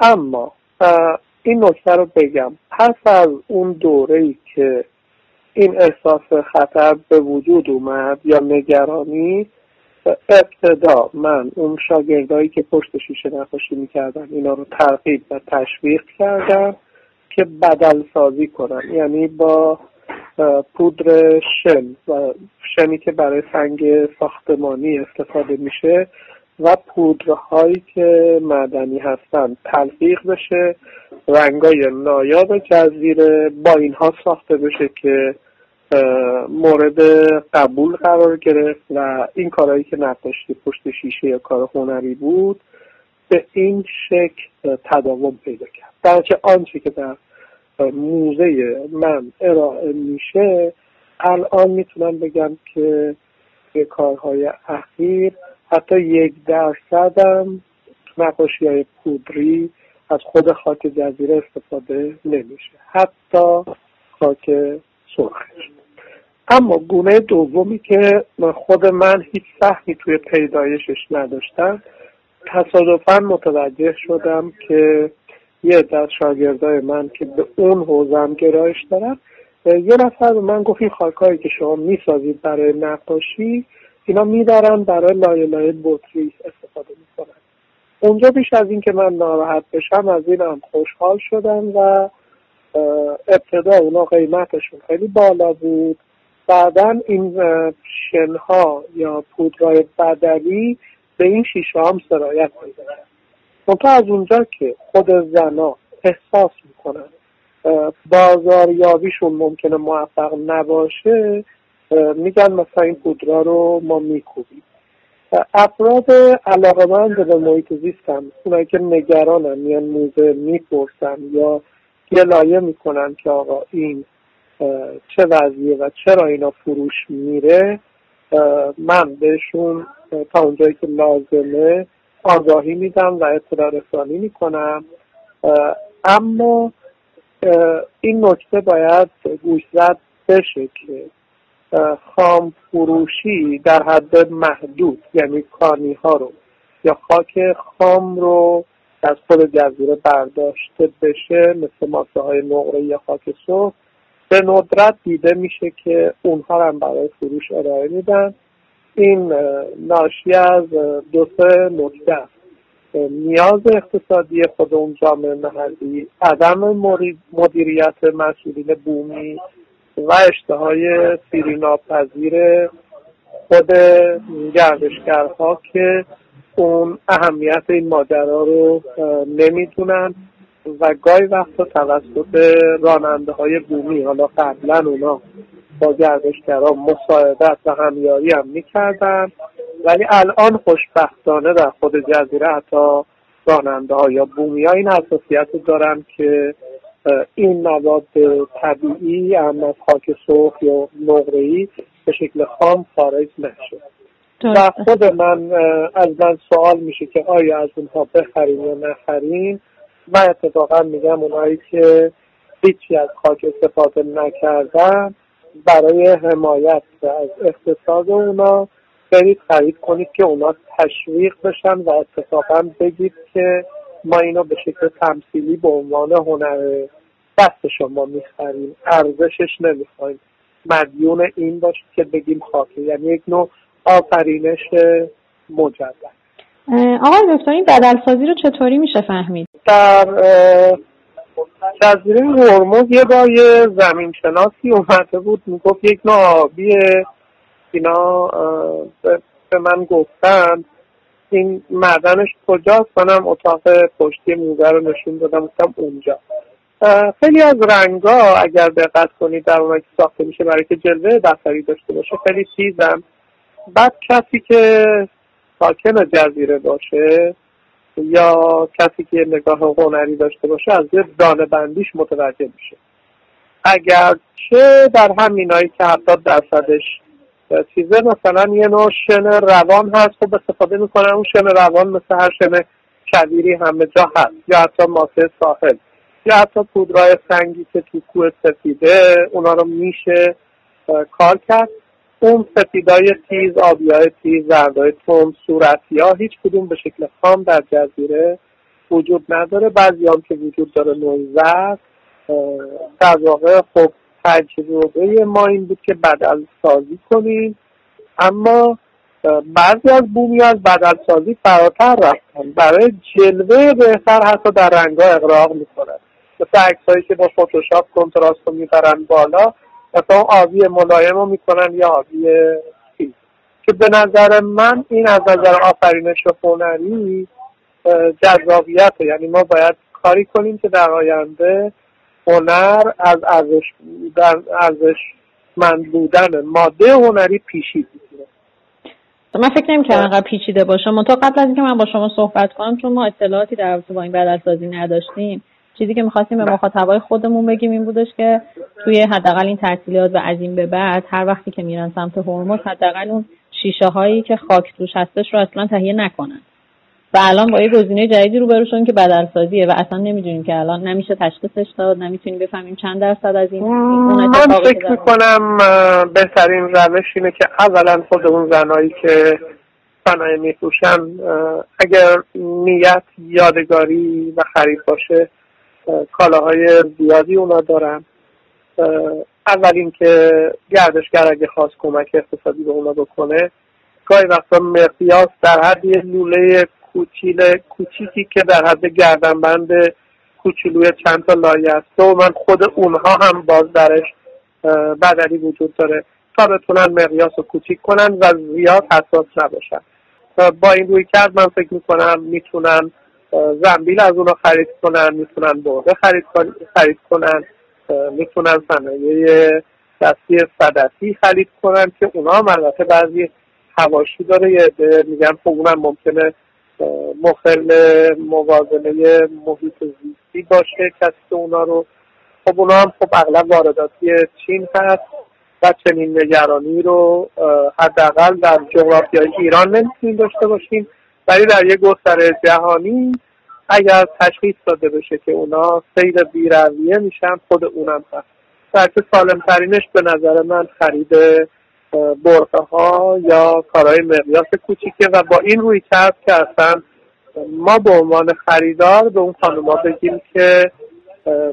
[SPEAKER 9] اما این نکته رو بگم. پس از اون دوره ای که این احساس خطر به وجود اومد یا نگرانی ابتدا من اون شاگردایی که پشت شیشه نقاشی می‌کردن اینا رو ترغیب و تشویق کردم که بدل سازی کنن یعنی با پودر شن و شنی که برای سنگ ساختمانی استفاده میشه و پودرهایی که معدنی هستن. تلفیق بشه رنگای نایاب جزیره با اینها ساخته بشه که مورد قبول قرار گرفت و این کارهایی که نقاشی پشت شیشه یا کار هنری بود به این شکل تداوم پیدا کرد. درچه آنچه که در موزه من ارائه میشه الان می‌تونم بگم که به کارهای اخیر حتی یک درصدم نقاشی های پودری از خود خاک جزیره استفاده نمیشه حتی خاک سرخش اما گونه دومی که خود من هیچ سهمی توی پیدایشش نداشتم تصادفا متوجه شدم که یه از شاگردای من که به اون حوزم گرایش دارن یه نفر به من گفت این خاکهایی که شما می‌سازید برای نقاشی اینا میدارن برای لایه لایه بطری استفاده می‌کنن. اونجا بیش از این که من ناراحت بشم از اینم خوشحال شدم و ابتدا اونا قیمتشون خیلی بالا بود. بعدا این شنها یا پودرای بدلی به این شیشه هم سرایت میدارن منتها از اونجا که خود زنا احساس می‌کنن. بازاریابیشون ممکنه موفق نباشه میگن مثلا این پودرا رو ما میکوبیم. افراد علاقمند به محیط زیستن اونایی که نگرانن میان موزه می‌پرسن یا گلایه می‌کنن که آقا این چه وضعیه و چرا اینا فروش میره من بهشون تا اونجایی که لازمه آگاهی میدم و اطلاع رسانی می‌کنم. اما این نکته باید گوشزد بشه که خام فروشی در حد محدود یعنی کانی ها رو یا خاک خام رو از خود جزیره برداشته بشه مثل ماسه های نقره یا خاک سرخ به ندرت دیده میشه که اونها هم برای فروش ارائه میدن. این ناشی از دو سه نکته نیاز اقتصادی خود اون جامعه محلی عدم مدیریت مسئولین بومی و اشتهای سیری ناپذیر خود گردشگرها که اون اهمیت این ماجرا رو نمی‌دونن و گاهی وقتا توسط راننده های بومی حالا قبلا اونا با گردشگرها مساعدت و همیاری هم می‌کردن. ولی الان خوشبختانه در خود جزیره حتی راننده ها یا بومی ها این حساسیت دارن که این مواد طبیعی هم از خاک سرخ یا نقره‌ای به شکل خام خارج نشه. و خود من از من سوال میشه که آیا از اونها بخریم یا نخریم؟ و اتفاقا میگم اونایی که هیچی از خاک استفاده نکردن. برای حمایت از اقتصاد اونا برید خرید کنید که اونا تشویق بشن و اتفاقا بگید که ما اینو به شکل تمثیلی به عنوان هنر دست شما می‌خریم. ارزشش نمی‌خوایم. مدیون این باشید که بگیم خاکه یعنی یک نوع آفرینش مجدد.
[SPEAKER 8] آقای دکتر این بدلسازی رو چطوری میشه فهمید؟
[SPEAKER 9] در جزیره هرمز یه بار یه زمین شناسی اومده بود می‌گفت یک نوع آبیه اینا به من گفتن. این معدنش کجاست؟ منم اتاق پشتی موزه رو نشون دادم گفتم اونجا. خیلی از رنگا اگر دقت کنید در اونایی که ساخته میشه برای که جلوه دفتری داشته باشه خیلی تیزم بعد کسی که ساکن جزیره باشه یا کسی که نگاه هنری داشته باشه از یه دانه بندیش متوجه میشه. اگرچه در همینایی که هفتاد درصدش چیزه مثلا یه نوع شن روان هست. خب استفاده می‌کنن. اون شن روان مثل هر شن کبیری همه جا هست. یا حتی ماسه ساحل. یا حتی پودرای سنگی که تو کوه سفیده اونا رو میشه کار کرد. اون سفیدای تیز آبیای تیز زردای تون صورتی ها هیچ کدوم به شکل خام در جزیره وجود نداره. بعضی هم که وجود داره نوزد در واقع خب تجربه ما این بود که بدل سازی کنیم. اما بعضی از بومی از بدل سازی فراتر رفتن. برای جلوه بهتر حتی در رنگها اقراق می‌کنن. مثل عکسهایی که با فتوشاپ کنتراست رو می‌برن بالا مثلا آبی ملایم رو می‌کنن یا آبی تیز که به نظر من این از نظر آفرینش هنری جذابیت. یعنی ما باید کاری کنیم که در آینده هنر از ارزش در ارزش من بودن ماده هنری پیشی
[SPEAKER 8] من فکر نمی کردم انقدر پیچیده باشه. منتها قبل از اینکه من با شما صحبت کنم چون ما اطلاعاتی در رابطه با این بدلسازی نداشتیم چیزی که می‌خواستیم به مخاطبای خودمون بگیم این بودش که توی حداقل این تعطیلات و از این به بعد هر وقتی که میرن سمت هرمز حداقل اون شیشه هایی که خاک توش هستش رو اصلا تهیه نکنن. و الان با یه گزینه جدیدی روبرو شدیم که بدلسازیه و اصلا نمی‌دونیم که الان نمیشه تشخیصش داد نمی‌تونیم بفهمیم چند درصد از این
[SPEAKER 9] من فکر می‌کنم بهترین روش اینه که اولا خود اون زنایی که صنایع میفروشن اگر نیت یادگاری و خرید باشه کالاهای زیادی اونا دارن. اول اینکه گردشگر اگه خواست کمک اقتصادی به اونا بکنه گاهی وقتا مقیاس در حد یه لوله کوچیل کوچیکی که در حد گردنبند کوچولوی چند تا لایه است. و من خود اونها هم باز درش بدلی وجود داره تا بتونن مقیاس رو کوچیک کنن و زیاد حساس نباشن. با این روی کرد من فکر می‌کنم می‌تونن زنبیل از اونا خرید کنن می‌تونن برده خرید, خرید کنن می‌تونن صنایع دستی صدفی خرید کنن که اونا هم البته بعضی هواشی داره یه میگن خب اونم ممکنه مخل موازنه محیط زیستی باشه کسی که اونا رو خب اونا هم خب اغلب وارداتی چین هست و چنین نگرانی رو حداقل در جغرافیای ایران نمی‌تونیم داشته باشیم. ولی در یک گستره جهانی اگر تشخیص داده بشه که اونا سیر بیرویه میشن خود اونم هست. که سالم به نظر من خرید برقه ها یا کارهای مقیاس کوچیکه و با این روی کرد که اصلا ما به عنوان خریدار به اون خانوما بگیم که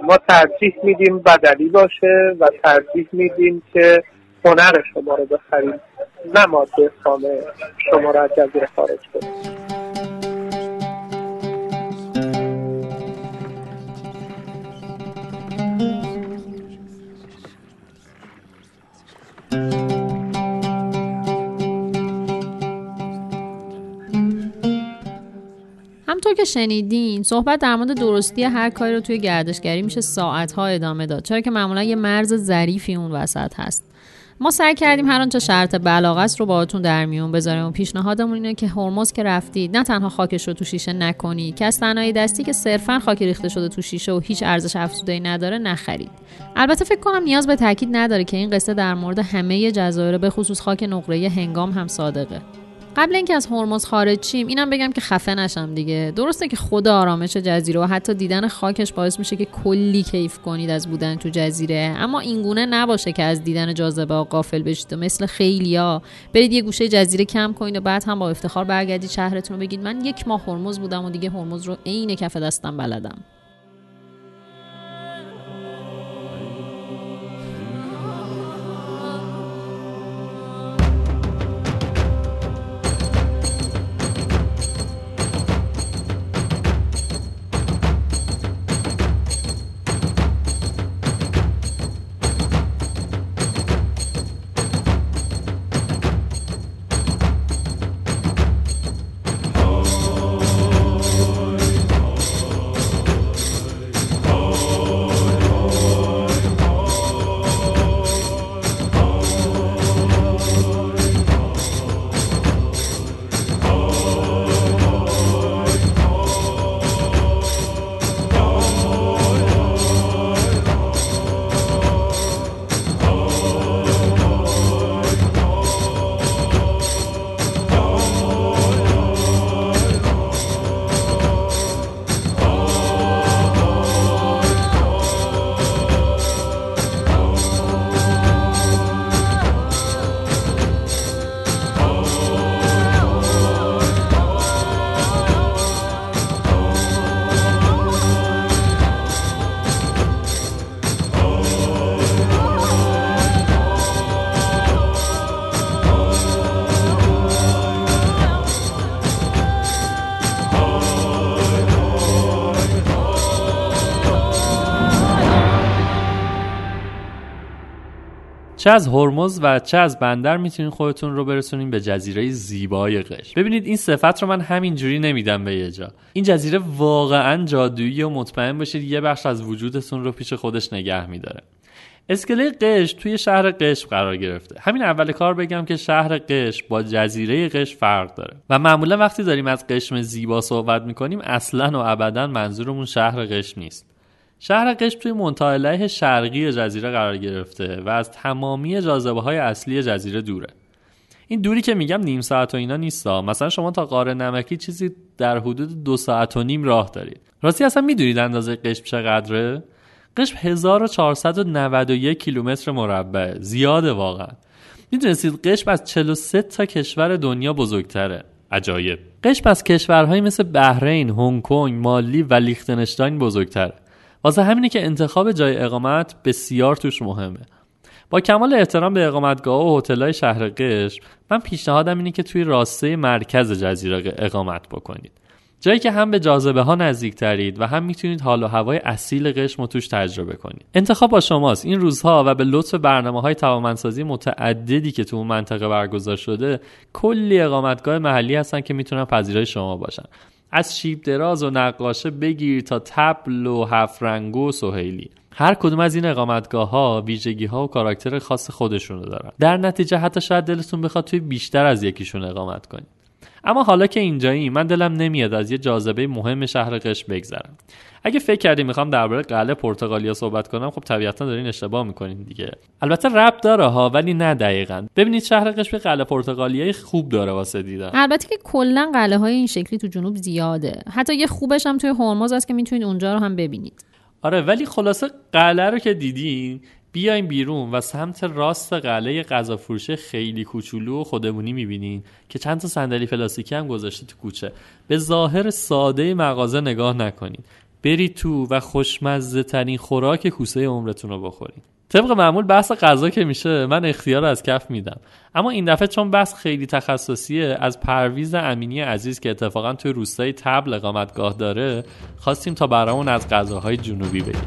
[SPEAKER 9] ما ترجیح میدیم بدلی باشه و ترجیح میدیم که هنر شما رو بخریم نه ماده خانه شما رو از جزیره خارج کنیم.
[SPEAKER 1] که شنیدین صحبت در مورد درستی هر کاری رو توی گردشگری میشه ساعتها ادامه داد. چرا که معمولا یه مرز ظریفی اون وسط هست. ما سعی کردیم هر آنچه شرط بلاغت رو باهاتون در میون بذاریم. و پیشنهادمون اینه که هرمز که رفتید نه تنها خاکش رو تو شیشه نکنید که از صنایع دستی که صرفا خاک ریخته شده تو شیشه و هیچ ارزش افزوده نداره نخرید. البته فکر کنم نیاز به تاکید نداره که این قصه در مورد همه جزایر به خصوص خاک نقره هنگام هم صادقه. قبل اینکه از هرمز خارج شیم اینم بگم که خفه نشم دیگه. درسته که خود آرامش جزیره و حتی دیدن خاکش باعث میشه که کلی کیف کنید از بودن تو جزیره. اما اینگونه نباشه که از دیدن جاذبه قافل بشید و مثل خیلیا برید یه گوشه جزیره کم کنید و بعد هم با افتخار برگردید شهرتون رو بگید. من یک ماه هرمز بودم و دیگه هرمز رو عین کف دستم بلدم.
[SPEAKER 2] چه از هرمز و چه از بندر می‌تونین خودتون رو برسونین به جزیره زیبای قش ببینید این صفت رو من همینجوری نمیدم به یه جا. این جزیره واقعا جادویی و مطمئن باشید یه بخش از وجودتون رو پیش خودش نگه میداره. اسکله قش توی شهر قش قرار گرفته. همین اول کار بگم که شهر قش با جزیره قش فرق داره. و معمولا وقتی داریم از قشم زیبا صحبت می‌کنیم اصلا و ابدا منظورمون شهر قش نیست. شهر قشم توی منطقه شرقی جزیره قرار گرفته و از تمامی جاذبه های اصلی جزیره دوره. این دوری که میگم نیم ساعت و اینا نیستا. مثلا شما تا قاره نمکی چیزی در حدود دو ساعت و نیم راه دارید. راستی اصلا می‌دونید اندازه قشم چقدره؟ قشم 1491 کیلومتر مربع. زیاده واقعا. می‌دونستید قشم از 43 تا کشور دنیا بزرگتره. عجایب. قشم از کشورهایی مثل بحرین، هنگ کنگ، مالی و لیختنشتاین بزرگتره. واسه همینه که انتخاب جای اقامت بسیار توش مهمه. با کمال احترام به اقامتگاه و هتل‌های شهر قشم من پیشنهادم اینه که توی راسته مرکز جزیره اقامت بکنید. جایی که هم به جاذبه ها نزدیک ترید و هم می‌تونید حال و هوای اصیل قشم رو توش تجربه کنید. انتخاب با شماست. این روزها و به لطف برنامه های توانمندسازی متعددی که تو اون منطقه برگزار شده کلی اقامتگاه محلی هستن که می‌تونن پذیرای شما باشن. از شیب دراز و نقاشه بگیر تا تبل و هفرنگو و سهیلی. هر کدوم از این اقامتگاه ها ویژگی ها و کاراکتر خاص خودشونو دارن. در نتیجه حتی شاید دلتون بخواد توی بیشتر از یکیشون اقامت کنید. اما حالا که اینجایی من دلم نمیاد از یه جاذبه مهم شهر قش بگذرم. اگه فکر کردی می‌خوام درباره قلعه پرتغالیا صحبت کنم خب طبیعتا دارین اشتباه می‌کنین دیگه. البته رب داره ها ولی نه دقیقا. ببینید شهر قش به قلعه پرتغالیای خوب داره واسه دیدن.
[SPEAKER 1] البته که کلا قلعه های این شکلی تو جنوب زیاده. حتی یه خوبش هم توی هرمز هست که می‌تونید اونجا رو هم ببینید.
[SPEAKER 2] آره ولی خلاصه قلعه رو که دیدین بیایم بیرون و سمت راست قلعه غذا فروشه خیلی کوچولو و خودمونی می‌بینین که چند تا صندلی پلاستیکی هم گذاشته تو کوچه. به ظاهر ساده مغازه نگاه نکنین. برید تو و خوشمزه ترین خوراک کوسه عمرتون رو بخورین طبق معمول بحث غذا که میشه من اختیار از کف میدم. اما این دفعه چون بحث خیلی تخصصیه از پرویز امینی عزیز که اتفاقا توی روستای تبل اقامتگاه داره خواستیم تا برامون از غذاهای جنوبی بگیم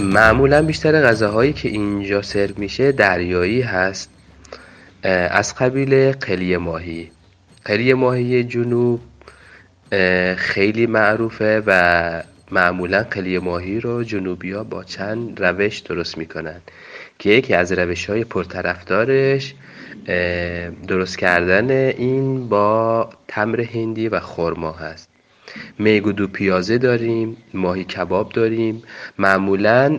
[SPEAKER 10] معمولا بیشتر غذاهایی که اینجا سرو میشه دریایی هست. از قبیل قلیه ماهی. قلیه ماهی جنوب خیلی معروفه و معمولا قلیه ماهی رو جنوبی ها با چند روش درست می‌کنن که یکی از روش های پرطرفدارش درست کردن این با تمر هندی و خرما هست. میگودو پیازه داریم ماهی کباب داریم. معمولا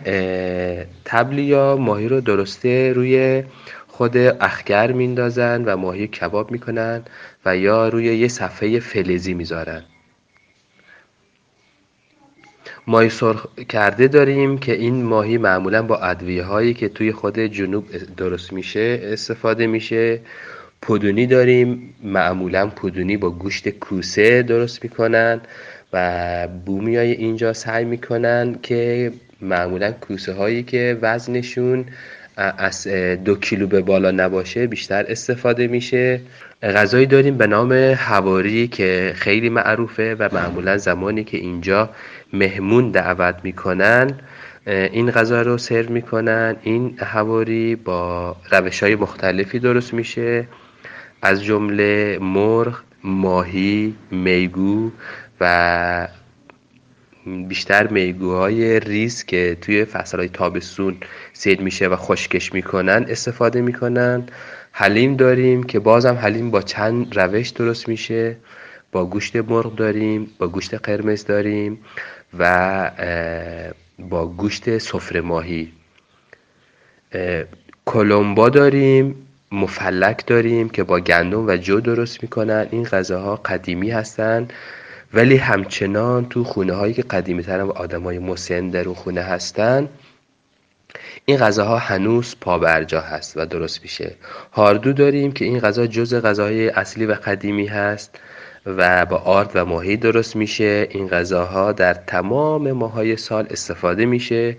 [SPEAKER 10] تبلی یا ماهی رو درسته روی خود اخگر میندازن و ماهی کباب می‌کنن و یا روی یه صفحه فلزی می‌ذارن. ماهی سرخ کرده داریم که این ماهی معمولا با ادویه هایی که توی خود جنوب درست میشه استفاده میشه. پودونی داریم معمولا پودونی با گوشت کوسه درست می‌کنن و بومیای اینجا سعی می‌کنن که معمولا کوسه هایی که وزنشون از دو کیلو به بالا نباشه بیشتر استفاده میشه. غذایی داریم به نام هواری که خیلی معروفه و معمولا زمانی که اینجا مهمون دعوت می‌کنن این غذا رو سرو می‌کنن. این هواری با روش های مختلفی درست میشه. از جمله مرغ ماهی میگو و بیشتر میگوهای ریز که توی فصلهای تابستون سید میشه و خشکش می‌کنن استفاده می‌کنن. حلیم داریم که بازم حلیم با چند روش درست میشه. با گوشت مرغ داریم با گوشت قرمز داریم و با گوشت سفره ماهی. کلمبا داریم مفلک داریم که با گندم و جو درست می‌کنن. این غذاها قدیمی هستن. ولی همچنان تو خونه هایی که قدیمی ترن و آدم های مسن در اون خونه هستن این غذاها هنوز پابرجا هست و درست میشه. هاردو داریم که این غذا جز غذاهای اصلی و قدیمی هست. و با آرد و ماهی درست میشه. این غذاها در تمام ماهای سال استفاده میشه.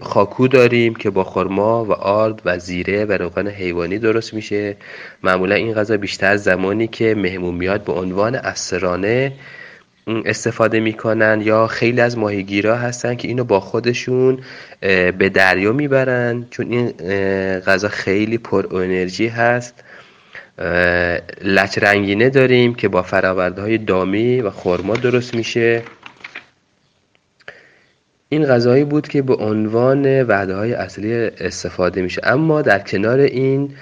[SPEAKER 10] خاکو, داریم که با خرما و آرد و زیره و روغن حیوانی درست میشه. معمولا این غذا بیشتر زمانی که مهمون میاد به عنوان اسرانه استفاده می‌کنن یا خیلی از ماهیگیرا هستن که اینو با خودشون به دریا می‌برن. چون این غذا خیلی پر انرژی هست. لچ رنگینه داریم که با فراورده های دامی و خرما درست میشه. این غذایی بود که به عنوان وعده های اصلی استفاده میشه. اما در کنار این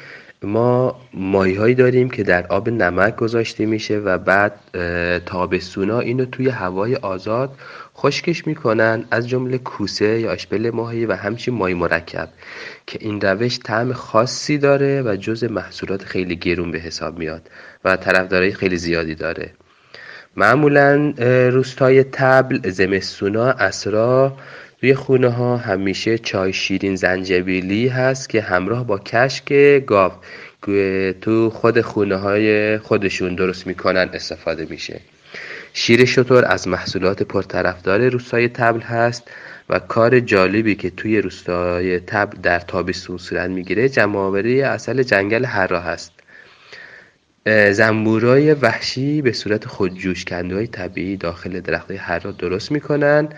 [SPEAKER 10] ما ماهی داریم که در آب نمک گذاشته میشه و بعد تابستونا اینو توی هوای آزاد خشکش می‌کنن از جمله کوسه یا اشبل ماهی و همچین ماهی مرکب که این روش طعم خاصی داره و جز محصولات خیلی گرون به حساب میاد و طرفدارای خیلی زیادی داره. معمولا روستای تبل زمستونا اسرا توی خونه ها همیشه چای شیرین زنجبیلی هست که همراه با کشک گاو تو خود خونه های خودشون درست می‌کنن استفاده میشه. شیر شطور از محصولات پرطرفدار روستای تبل هست و کار جالبی که توی روستای تبل در تابستون صورت می‌گیره جمعآوری اصل جنگل هرا هست. زنبورای وحشی به صورت خودجوش های طبیعی داخل درختهای هرا درست می‌کنن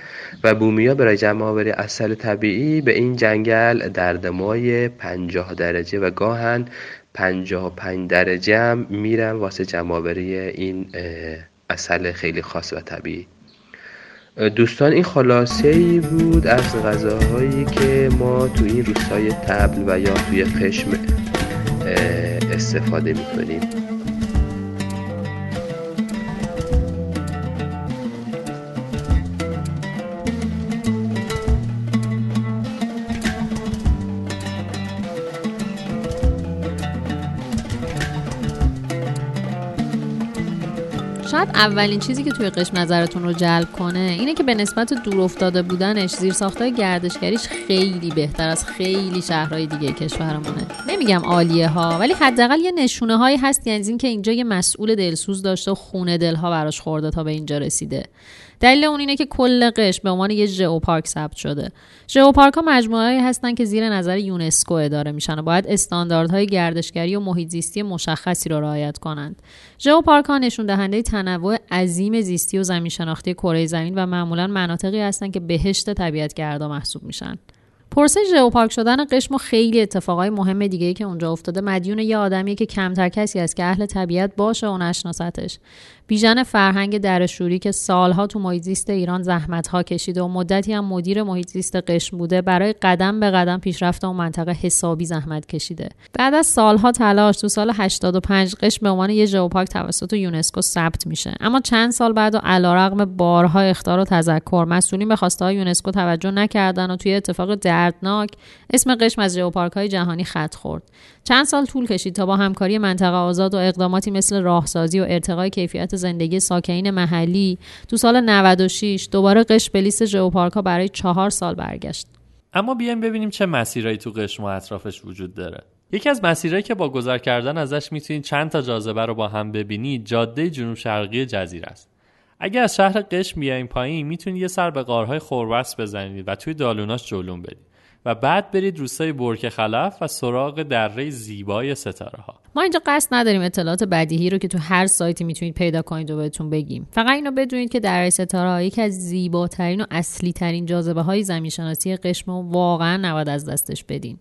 [SPEAKER 10] و بومیا برای جمع آوری اصل طبیعی به این جنگل در دمای پنجاه درجه و گاهن پنجاه و پنج درجه هم میرن واسه جمع این اصل خیلی خاص و طبیعی. دوستان این خلاصه ای بود از غذاهایی که ما تو این روستای تبل و یا توی خشم استفاده می‌کنیم.
[SPEAKER 1] شاید اولین چیزی که توی قشم نظرتون رو جلب کنه اینه که به نسبت دور افتاده بودنش زیر ساختای گردشگریش خیلی بهتر از خیلی شهرهای دیگه کشورمونه. نمیگم عالیه ها ولی حداقل یه نشونه هایی هست یعنی اینکه اینجا یه مسئول دلسوز داشته و خونه دلها براش خورده تا به اینجا رسیده. دلیل اون اینه که کل قش به عنوان یه پارک ثبت شده. ژئوپارک ها مجموعه هستن که زیر نظر یونسکو اداره میشن و باید استانداردهای گردشگری و محیط زیستی مشخصی رو رعایت کنند. ژئوپارک ها نشون دهنده تنوع عظیم زیستی و زمین شناختی کره زمین و معمولا مناطقی هستند که بهشت طبیعت گردا محسوب میشن. پرسه ژئوپارک شدن قشم و خیلی اتفاقای مهم دیگه ای که اونجا افتاده مدیون یه آدمیه که کمتر کسی است که اهل طبیعت باشه و نشناستش بیژن فرهنگ درشوری که سالها تو محیط ایران زحمت ها کشیده و مدتی هم مدیر محیط زیست قشم بوده برای قدم به قدم پیشرفت اون منطقه حسابی زحمت کشیده. بعد از سالها تلاش تو سال 85 قشم به عنوان یه ژئوپارک توسط یونسکو ثبت میشه. اما چند سال بعد و علیرغم بارها اختار و تذکر مسئولین به خواسته های یونسکو توجه نکردن و توی اتفاق دردناک اسم قشم از ژئوپارک های جهانی خط خورد. چند سال طول کشید تا با همکاری منطقه آزاد و اقداماتی مثل راهسازی و ارتقای کیفیت زندگی ساکنین محلی. تو سال 96 دوباره قش به لیست ژئوپارک برای چهار سال برگشت.
[SPEAKER 2] اما بیایم ببینیم چه مسیرهایی تو قشم و اطرافش وجود داره. یکی از مسیرهایی که با گذر کردن ازش می‌تونید چند تا جاذبه رو با هم ببینید جاده جنوب شرقی جزیره است. اگر از شهر قشم بیاین پایین می‌تونید یه سر به غارهای خوربس بزنید و توی دالوناش جلوم بدید و بعد برید روستای برک خلف و سراغ دره زیبای ستاره ها
[SPEAKER 1] ما اینجا قصد نداریم اطلاعات بدیهی رو که تو هر سایتی می‌تونید پیدا کنید و بهتون بگیم. فقط اینو بدونید که دره ستاره یکی از زیباترین و اصلی ترین جاذبه های زمین شناسی قشم و واقعا نباید از دستش بدین.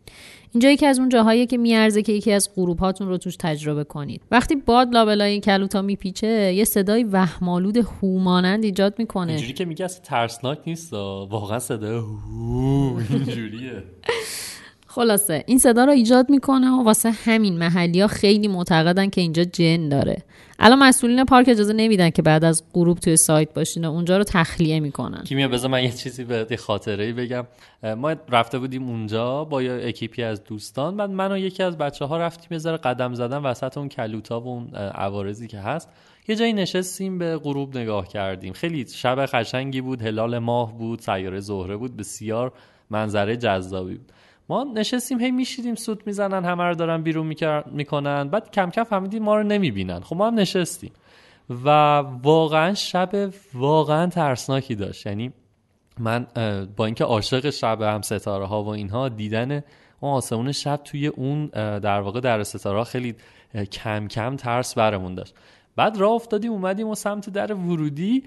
[SPEAKER 1] اینجا یکی از اون جاهایی که میارزه که یکی از غروب هاتون رو توش تجربه کنید. وقتی باد لابلای این کلوتا میپیچه یه صدای وهمالود هومانند ایجاد می‌کنه.
[SPEAKER 2] اینجوری که میگه ترسناک نیست واقعا صدای هو اینجوریه.
[SPEAKER 1] خلاصه این صدا رو ایجاد می‌کنه و واسه همین محلی ها خیلی معتقدن که اینجا جن داره. الان مسئولین پارک اجازه نمیدن که بعد از غروب توی سایت باشین و اونجا رو تخلیه می‌کنن.
[SPEAKER 2] کیمیا بذار من یه چیزی به خاطره ای بگم. ما رفته بودیم اونجا با یه اکیپی از دوستان. بعد من و یکی از بچه ها رفتیم یه ذره قدم زدن وسط اون کلوتا و اون عوارضی که هست. یه جایی نشستیم به غروب نگاه کردیم. خیلی شب قشنگی بود هلال ماه بود سیاره زهره بود. بسیار منظره جذابی بود. ما نشستیم هی میشیدیم سوت می‌زنن همه رو دارن بیرون می‌کنن. بعد کم کم فهمیدیم ما رو نمی‌بینن. خب ما هم نشستیم. و واقعا شب واقعا ترسناکی داشت. یعنی من با اینکه عاشق شب هم ستاره ها و اینها دیدن اون آسمون شب توی اون در واقع در ستاره خیلی کم کم ترس برمون داشت. بعد راه افتادیم اومدیم و سمت در ورودی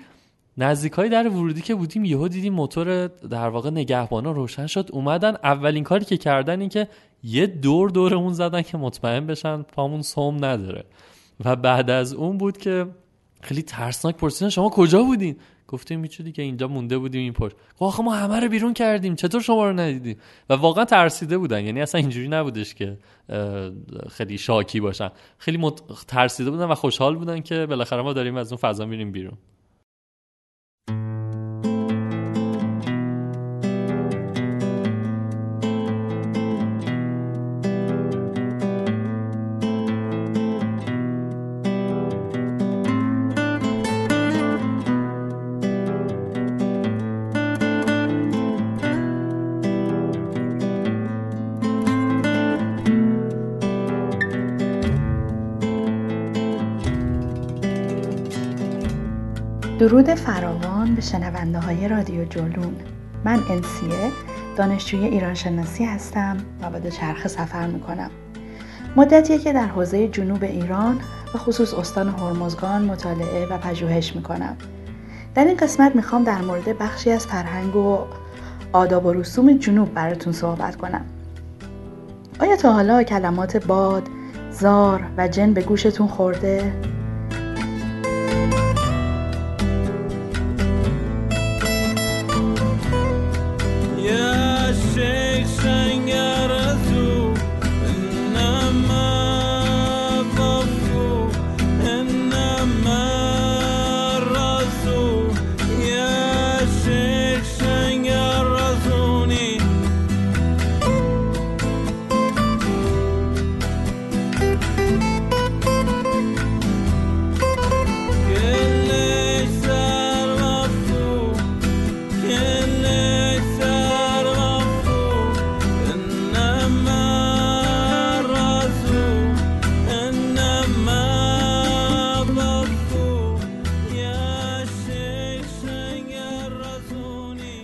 [SPEAKER 2] نزدیک های در ورودی که بودیم یهو دیدیم موتور در واقع نگهبانا روشن شد. اومدن اولین کاری که کردن این که یه دور دورمون زدن که مطمئن بشن پامون سوم نداره. و بعد از اون بود که خیلی ترسناک پرسیدن شما کجا بودین؟ گفتیم میچودی که اینجا مونده بودیم این پشت آخه ما همه رو بیرون کردیم چطور شما رو ندیدیم؟ و واقعا ترسیده بودن. یعنی اصلا اینجوری نبودش که خیلی شاکی باشن. خیلی ترسیده بودن و خوشحال بودن که بالاخره ما داریم از اون فضا میریم بیرون.
[SPEAKER 11] درود فراوان به شنونده های رادیو جولون. من انسیه دانشجوی ایران شناسی هستم و به چرخ سفر می‌کنم. مدتیه که در حوزه جنوب ایران و خصوص استان هرمزگان مطالعه و پژوهش می‌کنم. در این قسمت می‌خوام در مورد بخشی از فرهنگ و آداب و رسوم جنوب براتون صحبت کنم. آیا تا حالا کلمات باد، زار و جن به گوشتون خورده؟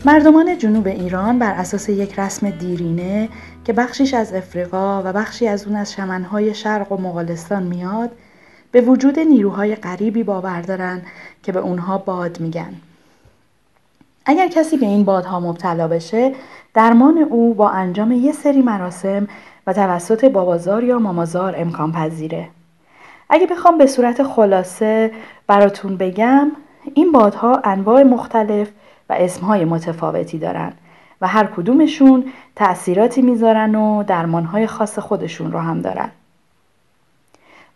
[SPEAKER 11] مردمان جنوب ایران بر اساس یک رسم دیرینه که بخشیش از افریقا و بخشی از اون از شمنهای شرق و مغولستان میاد به وجود نیروهای غریبی باور دارن که به اونها باد میگن. اگر کسی به این بادها مبتلا بشه درمان او با انجام یه سری مراسم و توسط بابازار یا مامازار امکان پذیره. اگه بخوام به صورت خلاصه براتون بگم این بادها انواع مختلف و اسمهای متفاوتی دارن و هر کدومشون تأثیراتی می‌ذارن و درمانهای خاص خودشون رو هم دارن.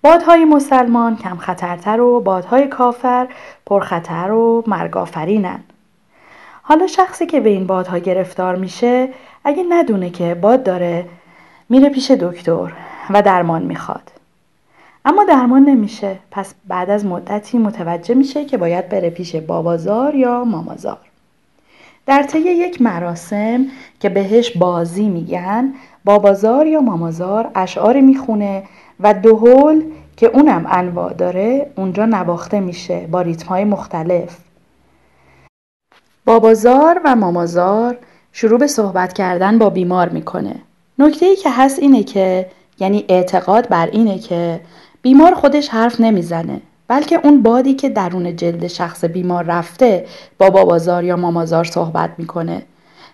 [SPEAKER 11] بادهای مسلمان کم خطرتر و بادهای کافر پرخطر و مرگافرینن. حالا شخصی که به این بادها گرفتار میشه اگه ندونه که باد داره میره پیش دکتر و درمان می‌خواد. اما درمان نمیشه پس بعد از مدتی متوجه میشه که باید بره پیش بابازار یا مامازار. در طی یک مراسم که بهش بازی میگن بابازار یا مامازار اشعار می‌خونه و دهل که اونم انواع داره اونجا نواخته میشه با های مختلف. بابازار و مامازار شروع به صحبت کردن با بیمار می‌کنه. نکته ای که هست اینه که یعنی اعتقاد بر اینه که بیمار خودش حرف نمی‌زنه. بلکه اون بادی که درون جلد شخص بیمار رفته با بابازار یا مامازار صحبت می‌کنه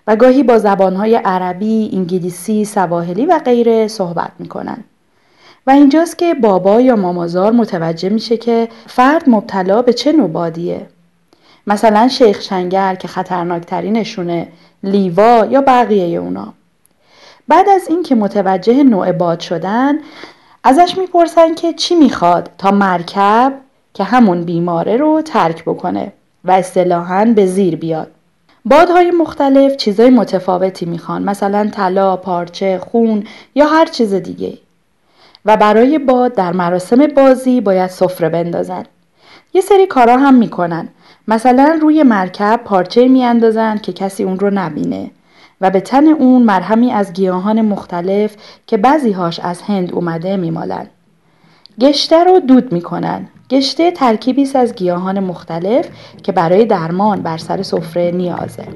[SPEAKER 11] و گاهی با زبانهای عربی، انگلیسی، سواحلی و غیره صحبت می‌کنن. و اینجاست که بابا یا مامازار متوجه میشه که فرد مبتلا به چه نوع بادیه. مثلا شیخ شنگر که خطرناکترینشونه، لیوا یا بقیه اونا. بعد از اینکه متوجه نوع باد شدن ازش می‌پرسن که چی می‌خواد تا مرکب که همون بیماره رو ترک بکنه و اصطلاحا به زیر بیاد. بادهای مختلف چیزای متفاوتی می‌خوان مثلا طلا، پارچه، خون یا هر چیز دیگه. و برای باد در مراسم بازی باید سفره بندازن. یه سری کارا هم می‌کنن. مثلا روی مرکب پارچه میاندازن که کسی اون رو نبینه. و به تن اون مرهمی از گیاهان مختلف که بعضیهاش از هند اومده میمالن. گشته رو دود می‌کنن. گشته ترکیبی از گیاهان مختلف که برای درمان بر سر سفره نیازه.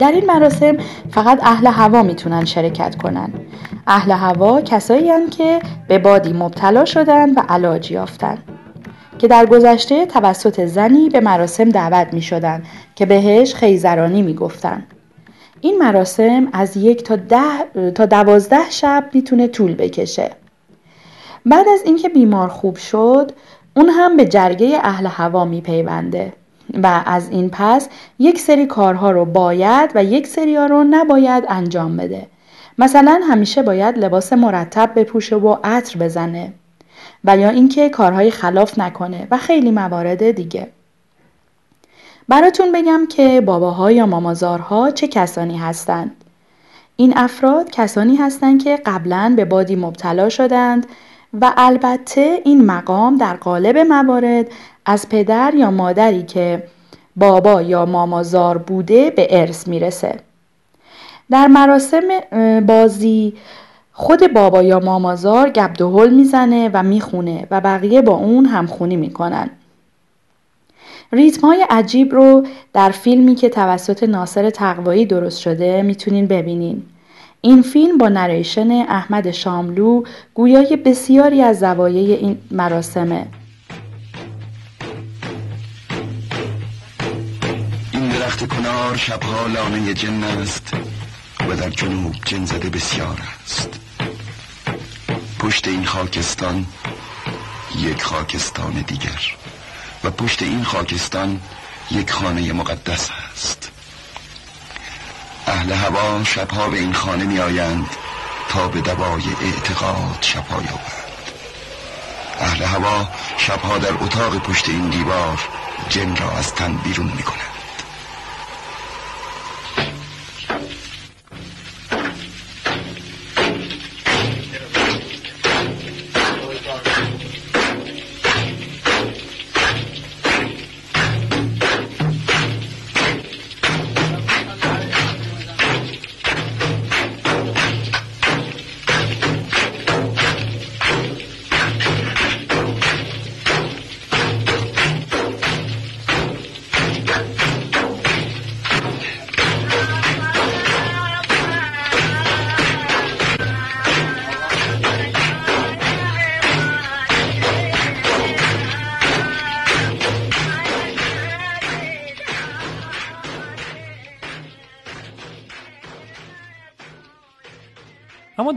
[SPEAKER 11] در این مراسم فقط اهل هوا می‌تونن شرکت کنن اهل هوا کسایی هن که به بادی مبتلا شدن و علاج یافتن که در گذشته توسط زنی به مراسم دعوت می شدن که بهش خیزرانی می گفتن. این مراسم از یک تا, ده تا دوازده شب می‌تونه طول بکشه. بعد از اینکه بیمار خوب شد اون هم به جرگه اهل هوا میپیونده و از این پس یک سری کارها رو باید و یک سری ها رو نباید انجام بده. مثلا همیشه باید لباس مرتب بپوشه و عطر بزنه و یا اینکه کارهای خلاف نکنه و خیلی موارد دیگه. براتون بگم که باباها یا مامازارها چه کسانی هستند. این افراد کسانی هستند که قبلا به بادی مبتلا شدند و البته این مقام در قالب موارد از پدر یا مادری که بابا یا مامازار بوده به ارث می‌رسه. در مراسم بازی خود بابا یا مامازار گبدهل می‌زنه و می‌خونه و بقیه با اون همخونی می‌کنن. ریتم های عجیب رو در فیلمی که توسط ناصر تقوایی درست شده می‌تونین ببینین. این فیلم با نریشن احمد شاملو گویای بسیاری از زوایای این مراسمه.
[SPEAKER 12] درخت کنار شبها لانه جن است و در جنوب جن زده بسیار است. پشت این خاکستان یک خاکستان دیگر و پشت این خاکستان یک خانه مقدس است. اهل هوا شبها به این خانه می آیند تا به دوای اعتقاد شفا یابند. اهل هوا شبها در اتاق پشت این دیوار جن را از تن بیرون می کنند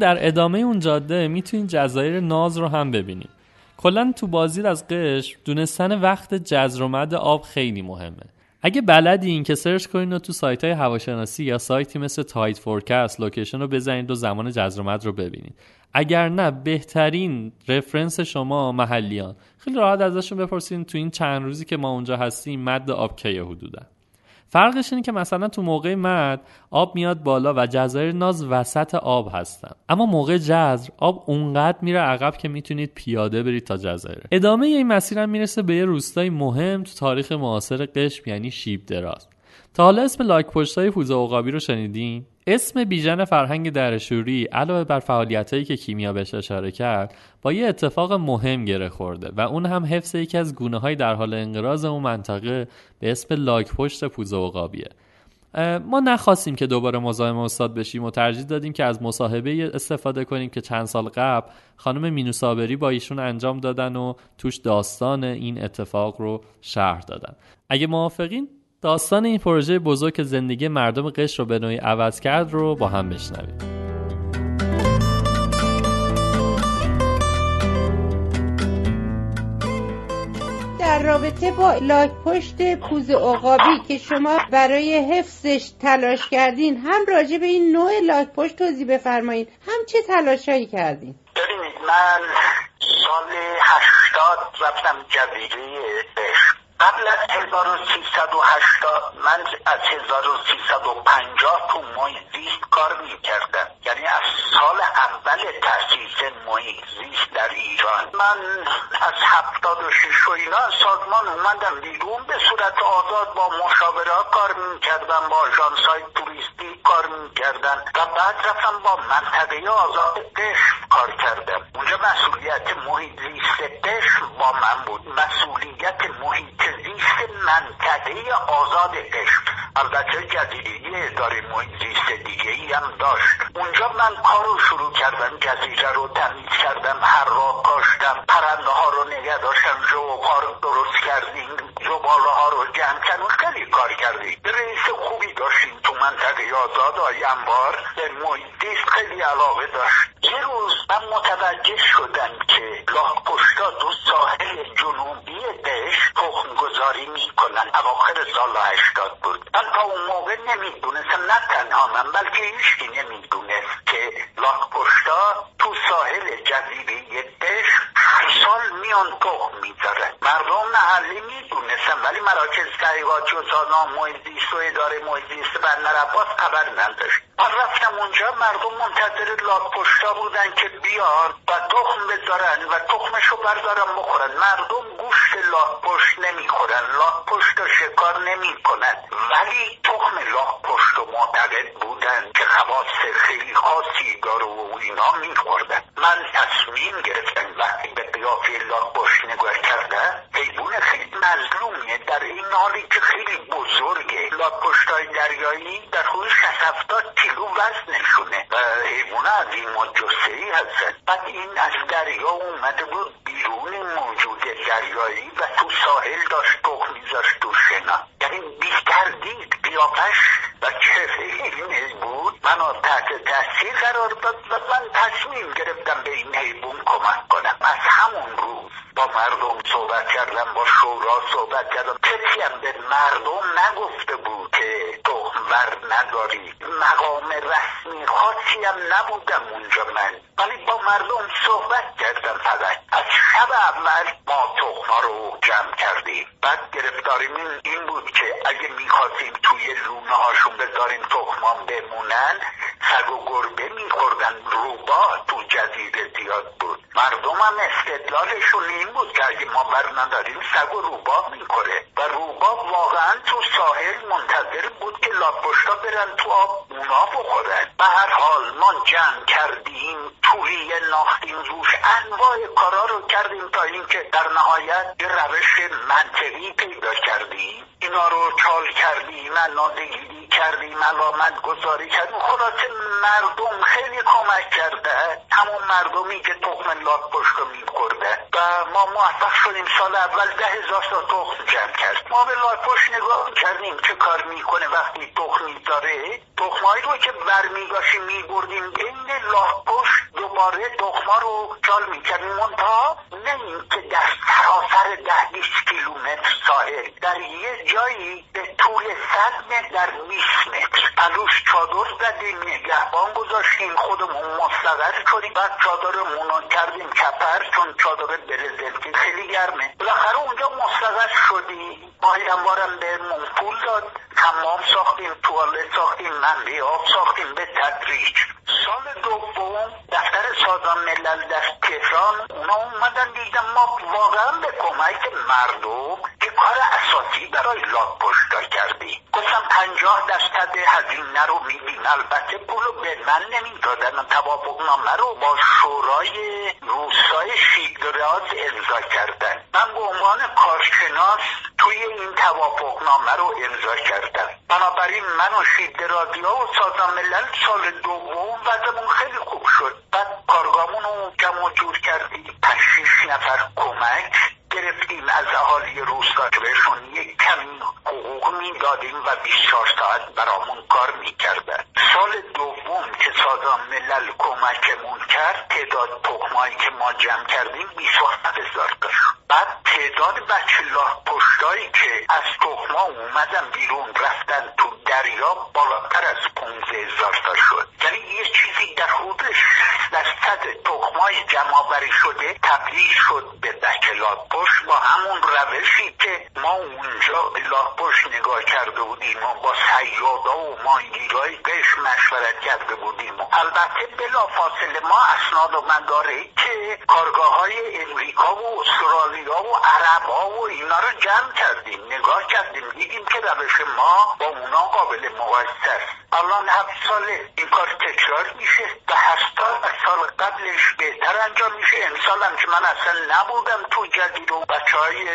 [SPEAKER 2] در ادامه اون جاده می‌تونید جزایر ناز رو هم ببینید کلا تو بازی از قشم دونستن وقت جزر و مد آب خیلی مهمه. اگه بلدی این که سرچ کنید و تو سایت های هواشناسی یا سایتی مثل Tide Forecast location رو بزنید و زمان جزر و مد رو ببینید اگر نه بهترین reference شما محلیان. خیلی راحت ازشون بپرسید تو این چند روزی که ما اونجا هستیم مد آب کیه حدودا. فرقش اینه که مثلا تو موقع مد آب میاد بالا و جزایر ناز وسط آب هستن. اما موقع جزر آب اونقدر میره عقب که می‌تونید پیاده برید تا جزایر. ادامه این مسیرم می‌رسه به یه روستای مهم تو تاریخ معاصر قشم یعنی شیب دراز. تا حالا اسم لایک پشتای پوزه عقابی رو شنیدین؟ اسم بیژن فرهنگ درشوری علاوه بر فعالیتایی که کیمیا بهش اشاره کرد با یه اتفاق مهم گره خورده و اون هم حفظ یکی از گونه های در حال انقراض اون منطقه به اسم لاک پشت پوزه عقابیه ما نخواستیم که دوباره مزاحم استاد بشیم و ترجیح دادیم که از مصاحبه استفاده کنیم که چند سال قبل خانم مینوسابری با ایشون انجام دادن و توش داستان این اتفاق رو شرح دادن. اگه موافقین داستان این پروژه بزرگ که زندگی مردم قشر رو به نوعی عوض کرد رو با هم بشنویم.
[SPEAKER 13] در رابطه با لاک پشت پوز عقابی که شما برای حفظش تلاش کردین هم راجع به این نوع لاک پشت توضیح بفرمایید هم چه تلاشایی کردین؟
[SPEAKER 14] ببینید من سال هشتاد رفتم جزیره قبل از 1380 من از 1350 تو محیط زیست کار می‌کردم. یعنی از سال اول تاسیس محیط زیست در ایران. من از 76 و اینا سازمان اومدم بیرون به صورت آزاد با مشاوره کار می‌کردم با های توریستی کار می‌کردن و بعد رفتم با منطقه آزاد قشم کار کردم. اونجا مسئولیت محیط زیست قشم با من بود. مسئولیت محیط زیست منطقه آزاد قشم البته جزیره اداره محیط زیست دیگه ای هم داشت. اونجا من کار رو شروع کردم جزیره رو تمیز کردم هر را کاشتم. پرنده ها رو نگه داشتم ها رو درست کردیم زباله ها رو جمع کردیم. خیلی کار کردیم. رئیس خوبی داشتیم تو منطقه آزاد آی انبار به محیط خیلی علاقه داشت. یه روز من متوجه شدم که راه پشتا دو ساحل جنوبی دش تخم گذاری می‌کنن اواخر سال هشتاد بود من تا اون موقع نمی‌دونستم نه تنها من بلکه هیچکی نمی‌دونست که لاک پشتا تو ساحل جزیره دش سال میان تخم می‌ذارن مردم محلی می‌دونستم ولی مراکز سازمان محیط و اداره محیط بندر عباس خبر نداشت. من رفتم اونجا مردم منتظر لاک پشتا بودن که بیان و تخم بذارن و تخمشو بردارن بخورن. مردم گوشت لاک پشت نمی‌خورن لاک پشت شکار نمی‌کنن ولی تخم لاک پشت و معتقد بودن که خواص خیلی خاصی داره و اینا میخوردن من تصمیم گرفتم وقتی به قیافه لاک پشت نگاه کردن حیوان خیلی مظلومیه در این حالی که خیلی بزرگه لاک پشتای دریایی در حدود 60 کیلو وزنشونه و حیوان از این ای هستن بعد این از دریا اومده بود بیرون موجود دریایی و تو ساحل داشت تخم میذاشت تو شنا یعنی بیشتر دید قیافش و چهره بود منو تحت تاثیر قرار داد و من تصمیم گرفتم به این حیوان کمک کنم از همون روز با مردم صحبت کردم با شورا صحبت کردم کسی هم به مردم نگفته بود که تخمور نداری مقام رسمی خاصی هم نبودم اونجا من ولی با مردم صحبت کردم فقط از شب اول ما تخما رو جمع کردیم بعد گرفتاریم این بود که اگه می‌خواستیم توی لونه هاشون بذاریم تخمان بمونن سگ و گربه میخوردن روبا تو جزیره زیاد بود. مردم هم استدلالشون این بود که اگه ما بر نداریم سگ و روبا می‌خوره. و روبا واقعا تو ساحل منتظر بود که لاپشتا برن تو آب اونا بخورن. به هر حال ما جمع کردیم توری ناختیم روش انواع کارا رو کردیم تا اینکه در نهایت یه روش منطقی پیدا کردیم. اینا رو چال کردیم. نادگیری کردیم علامت گذاری کردیم خلاصه مردم خیلی کمک کرده. همون مردمی که تخم لاک پشت میخورده و ما موفق شدیم سال اول ده هزار تا تخم جمع کرد ما به لاک پشت نگاه کردیم چه کار می‌کنه وقتی تخم می‌ذاره تخمایی رو که برمیگاشیم میبردیم بین لاک پشت دوباره تخما رو چال می‌کردیم. منتها نه که در سراسر ده بیست کیلومتر ساحل در یه جایی به طول صد متر در بیست متر پلوش چادر زدیم نگهبان گذاشتیم. خودمون مستقر شدیم. بعد چادرمون رو کردیم کپر چون چادر برزلکی خیلی گرمه. بالاخره اونجا مستقر شدیم. ماهی انبارم بهمون پول داد. حمام ساختیم توالت ساختیم منبی آب ساختیم به تدریج. سال دوم دفتر سازمان ملل در تهران. اونا اومدن دیدم ما واقعا به کمک مردم که کار اساسی برای لاک پشتا کردیم. گفتم پنجاه درصد هزینه رو میدیم البته پولو به من نمی‌دادن. توافقنامه رو با شورای روسای شیدراز امضا کردن. من به عنوان کارشناس توی این توافقنامه رو امضا کردم. بنابراین من و شیدرازی و سازمان ملل سال دوم وضعمون خیلی خوب شد. بعد کارگامون رو جمع جور کردیم. پنج نفر کمک گرفتیم از اهالی روستا که بهشون یک کمی حقوق می‌دادیم و 24 ساعت برامون کار می‌کردن. سال دوم که سازمان ملل کمکمون کرد تعداد تخمایی که ما جمع کردیم 27 هزار تا بعد تعداد بچه لاه پشتایی که از تخما اومدن بیرون رفتن تو دریا بالاتر از 15 هزار تا شد. یعنی یه چیزی در حدود درصد تخمای جمع شده تبدیل شد به بچه با همون روشی که ما اونجا به پشت نگاه کرده بودیم و با سیادا و ماهیگیرهای قش مشورت کرده بودیم. و البته بلا فاصله ما اسناد و مداره که کارگاه های امریکا و استرالیا و عرب و اینا رو جمع کردیم نگاه کردیم دیدیم که روش ما با اونا قابل مقایسه است. الان هفت سال این کار تکرار میشه و هفت سال از سال قبلش بهتر انجام میشه. امسال هم که من اصلا نبودم تو جدید و بچه های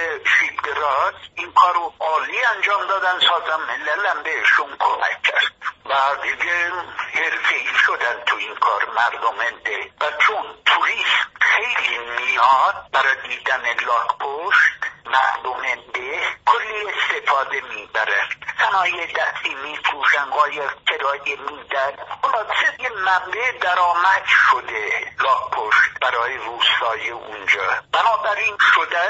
[SPEAKER 14] این کار رو عالی انجام دادن سازم مللم بهشون کمک کرد. و دیگه حرفی شدن تو این کار مردم ده و چون توریست خیلی میاد برای دیدن لاک پشت مردم ده کلی استفاده می‌بره. صنایع دستی میفروشن قایق کرایه میدن. خلاصه یه منبع درآمد شده لاک پشت برای روستای اونجا؟ بنابراین شدن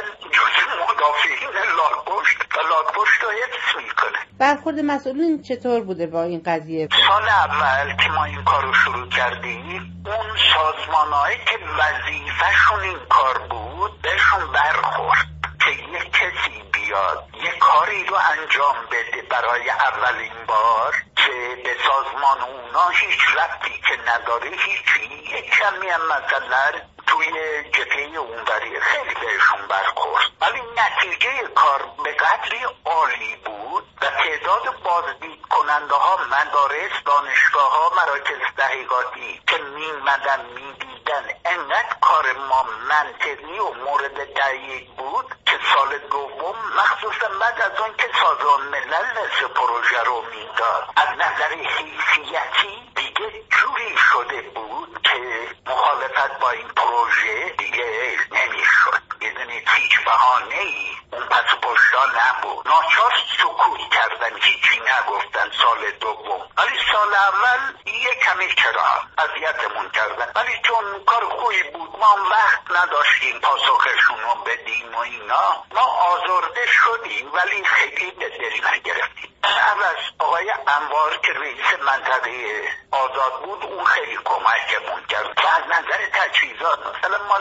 [SPEAKER 13] برخورد مسئولین چطور بوده با این قضیه؟
[SPEAKER 14] سال اول که ما این کار رو شروع کردیم اون سازمانهایی که وظیفهشون این کار بود بهشون برخورد که یک کسی بیاد یه کاری رو انجام بده برای اولین بار که به سازمان اونا هیچ ربطی که نداره هیچی. یک کمی هم مثلا توی جبهه اونوری خیلی بهشون برخورد. ولی نتیجه کار به قدری عالی بود و تعداد بازدید کننده ها مدارس دانشگاه ها مراکز تحقیقاتی که میمدن می‌دیدن انقدر کار ما منطقی و مورد تایید بود که سال دوم مخصوصا بعد از اون که سازمان ملل نصف پروژه رو می‌داد. از نظر حیثیتی دیگه جوری شده بود که مخالفت با این پروژه دیگه نمی‌شد. می‌دونید هیچ بهانه ای اون پس پشتا نبود. ناچار سکوت کردن. هیچی نگفتن سال دوم. ولی سال اول یه کمی چرا اذیتمون کردن. ولی چون کار خوبی بود. ما وقت نداشتیم پاسخشون رو بدیم و اینا. ما آزرده شدیم. ولی خیلی به دل نگرفتیم. عوض آقای انوار که رئیس منطقه آزاد بود اون خیلی کمکمون کرد و از نظر تجهیزات مثلا ما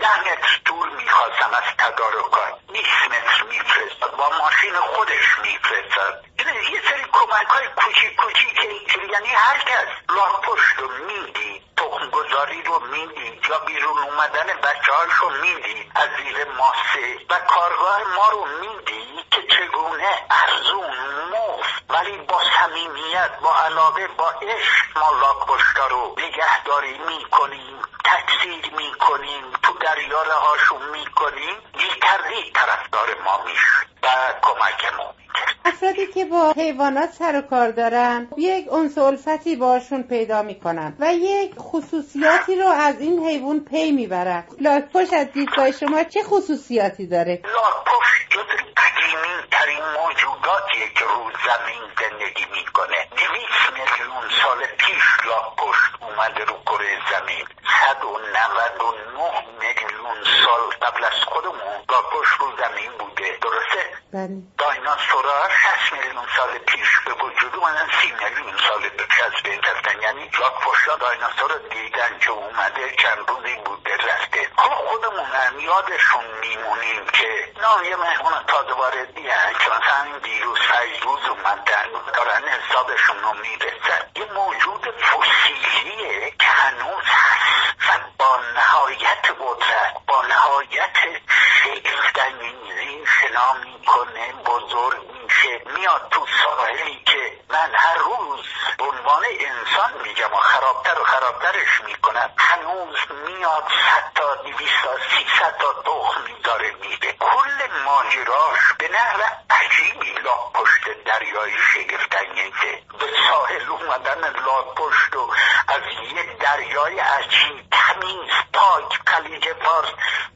[SPEAKER 14] ده متر دور می‌خواستم از تدارکات 20 متر میفرستاد با ماشین خودش میفرستاد. یه سری کمک های کوچیک کوچیک یعنی هر کس راه پشت رو می‌دید تخم گذاری رو می‌دید یا بیرون اومدن بچه هاش رو می‌دید از زیر ماسه و کارگاه ما رو می‌دید. که چگونه ارزون مفت ولی با صمیمیت با علاقه با عشق ما لاکپشتا رو نگهداری می‌کنیم تکثیر می‌کنیم تو دریاره هاشون می‌کنیم دیگتردی طرفدار ما می‌شد و کمکمون.
[SPEAKER 13] افرادی که با حیوانات سر و کار دارن یک انس الفتی باشون پیدا می‌کنن و یک خصوصیاتی رو از این حیوان پی می‌برن. لاکپشت از دیدگاه شما چه خصوصیاتی داره؟
[SPEAKER 14] لاکپشت جز قدیمی ترین موجوداتیه که رو زمین زندگی می‌کنه. دویست میلیون سال پیش لاکپشت اومده رو کره زمین. صد و نود و نه میلیون سال قبل از خودمون لاکپشت رو زمین بوده. درسته؟
[SPEAKER 13] بله.
[SPEAKER 14] دایناسورا 60 میلیون سال پیش به وجود اومدن 30 میلیون سال پیش از بین رفتن. یعنی لاکپشتا دایناسور رو دیدن که اومده چند روزی بوده رفته. حالا خودمون هم یادشون میمونیم که نه یه مهمون تازه واردی هن که مثلا این دیروز فیروز اومدن دارن حسابشون رو می‌رسن. یه موجود فسیلیه که هنوز هست و با نهایت قدرت با نهایت شگفتانگیزی شنا می‌کنه بزرگ میشه میاد تو ساحلی که من هر روز به عنوان انسان میگم و خرابتر و خرابترش می‌کنم. هنوز میاد صد تا دویست تا سیصد تا تخم میداره میده. کل ماجراش به نحو عجیبی لاک پشت دریایی شگفتانگیزه. به ساحل اومدن لاک پشت و از یه دریای عجیب تمیز پاک خلیج فارس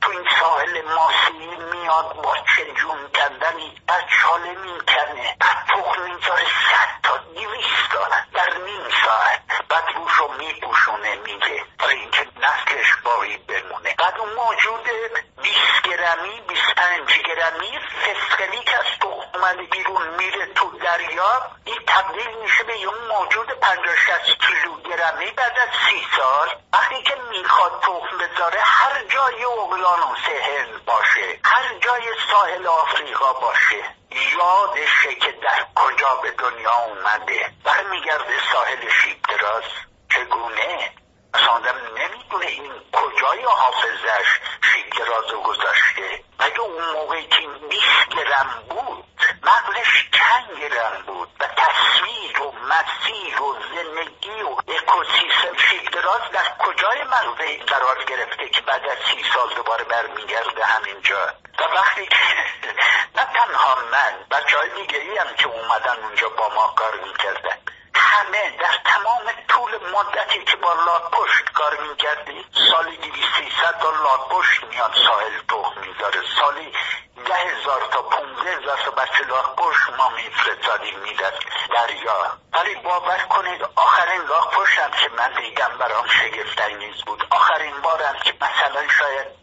[SPEAKER 14] تو این ساحل ماسی میاد با چه جون کندنی بعد چاله می‌کنه. بعد تخم می‌ذاره صد تا دویست تا در نیم ساعت. بعد روشو میپوشونه میگه برای اینکه نسلش باقی بمونه. بعد اون موجود 20 گرمی 25 گرمی فسقلی که از تخم اومده بیرون میره تو دریا این تبدیل میشه به اون موجود 50 60 کیلوگرمی بعد از سی سال. وقتی که می‌خواد تخم بذاره هر جای اقیانوس هند باشه هر جای ساحل آفریقا باشه. یادشه که در کجا به دنیا اومده؟ برمیگرده ساحل شیب دراز. چگونه؟ اصلا آدم نمی‌دونه این کجای حافظش شیب دراز رو گذاشته. مگه اون موقعی که بیست گرم بود مغزش چند گرم بود و تصویر و مسیر و زندگی و اکوسیستم شیب دراز در کجای مغز قرار گرفته که بعد از سی سال دوباره برمیگرده همینجا؟ و وقتی نه تنها من بچه های دیگری هم که اومدن اونجا با ما کار می‌کردن. همه در تمام طول مدتی که با لاکپشت کار می‌کردی سالی دیوی سیصد تا لاکپشت میاد ساحل تخم می‌ذاره سالی ده هزار تا پونزه هزار تا بچه لاکپشت ما میفرستادیم می‌داد دریا. ولی باور کنید آخرین لاکپشت هم که من دیدم برام شگفتانگیز بود. آخرین بارم که مثلا شاید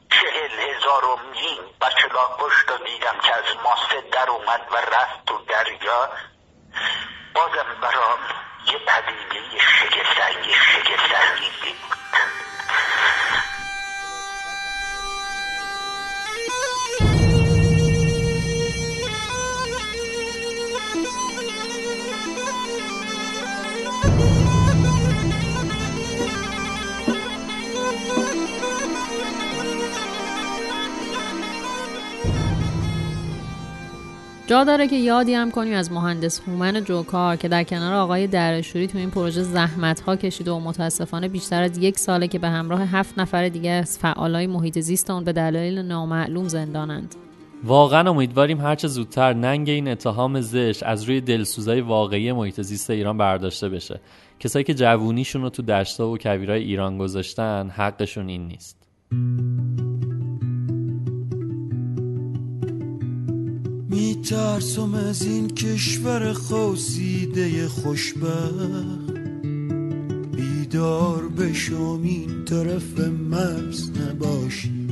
[SPEAKER 14] چهل هزار و مین بچه لاکپشت رو دیدم که از ماسه در اومد و رفت تو دریا. بازم برام یه پدیده شگفتانگیز شگفتانگیزی بود.
[SPEAKER 1] جا داره که یادی هم کنیم از مهندس هومن جوکار که در کنار آقای درشوری تو این پروژه زحمت ها کشیده و متاسفانه بیشتر از یک ساله که به همراه هفت نفر دیگه از فعالای محیط زیست اون به دلایل نامعلوم زندانند.
[SPEAKER 2] واقعا امیدواریم هرچه زودتر ننگ این اتهام زشت از روی دلسوزای واقعی محیط زیست ایران برداشته بشه. کسایی که جوونیشون رو تو دشتا و کویرای ایران گذاشتن حقشون این نیست.
[SPEAKER 15] میترسم از این کشور خوسیده خوشبخت. بیدار بشم این طرف مرز نباشی.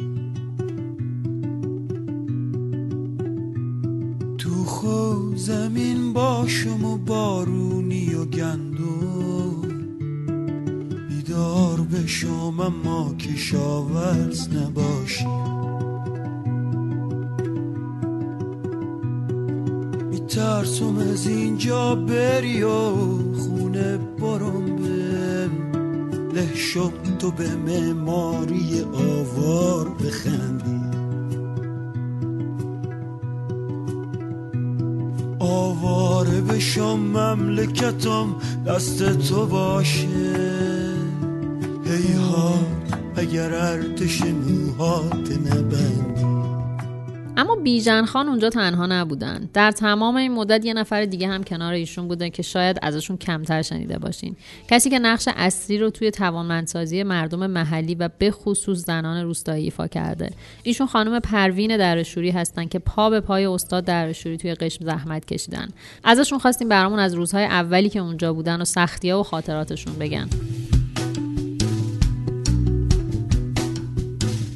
[SPEAKER 15] تو خو زمین باشم و بارونی و گندم. بیدار بشم اما کشاورز نباشی. ترسم از اینجا بری و خونه برم به لحشم تو به معماری آوار بخندی. آواره بشم مملکتم دست تو باشه. ها اگر ارتش موهات نبندی.
[SPEAKER 1] اما بیژن خان اونجا تنها نبودن. در تمام این مدت یه نفر دیگه هم کنار ایشون بودن که شاید ازشون کمتر شنیده باشین. کسی که نقش اصلی رو توی توانمندسازی مردم محلی و به خصوص زنان روستایی ایفا کرده. ایشون خانم پروین درشوری هستن که پا به پای استاد درشوری توی قشم زحمت کشیدن. ازشون خواستیم برامون از روزهای اولی که اونجا بودن و سختی‌ها و خاطراتشون بگن.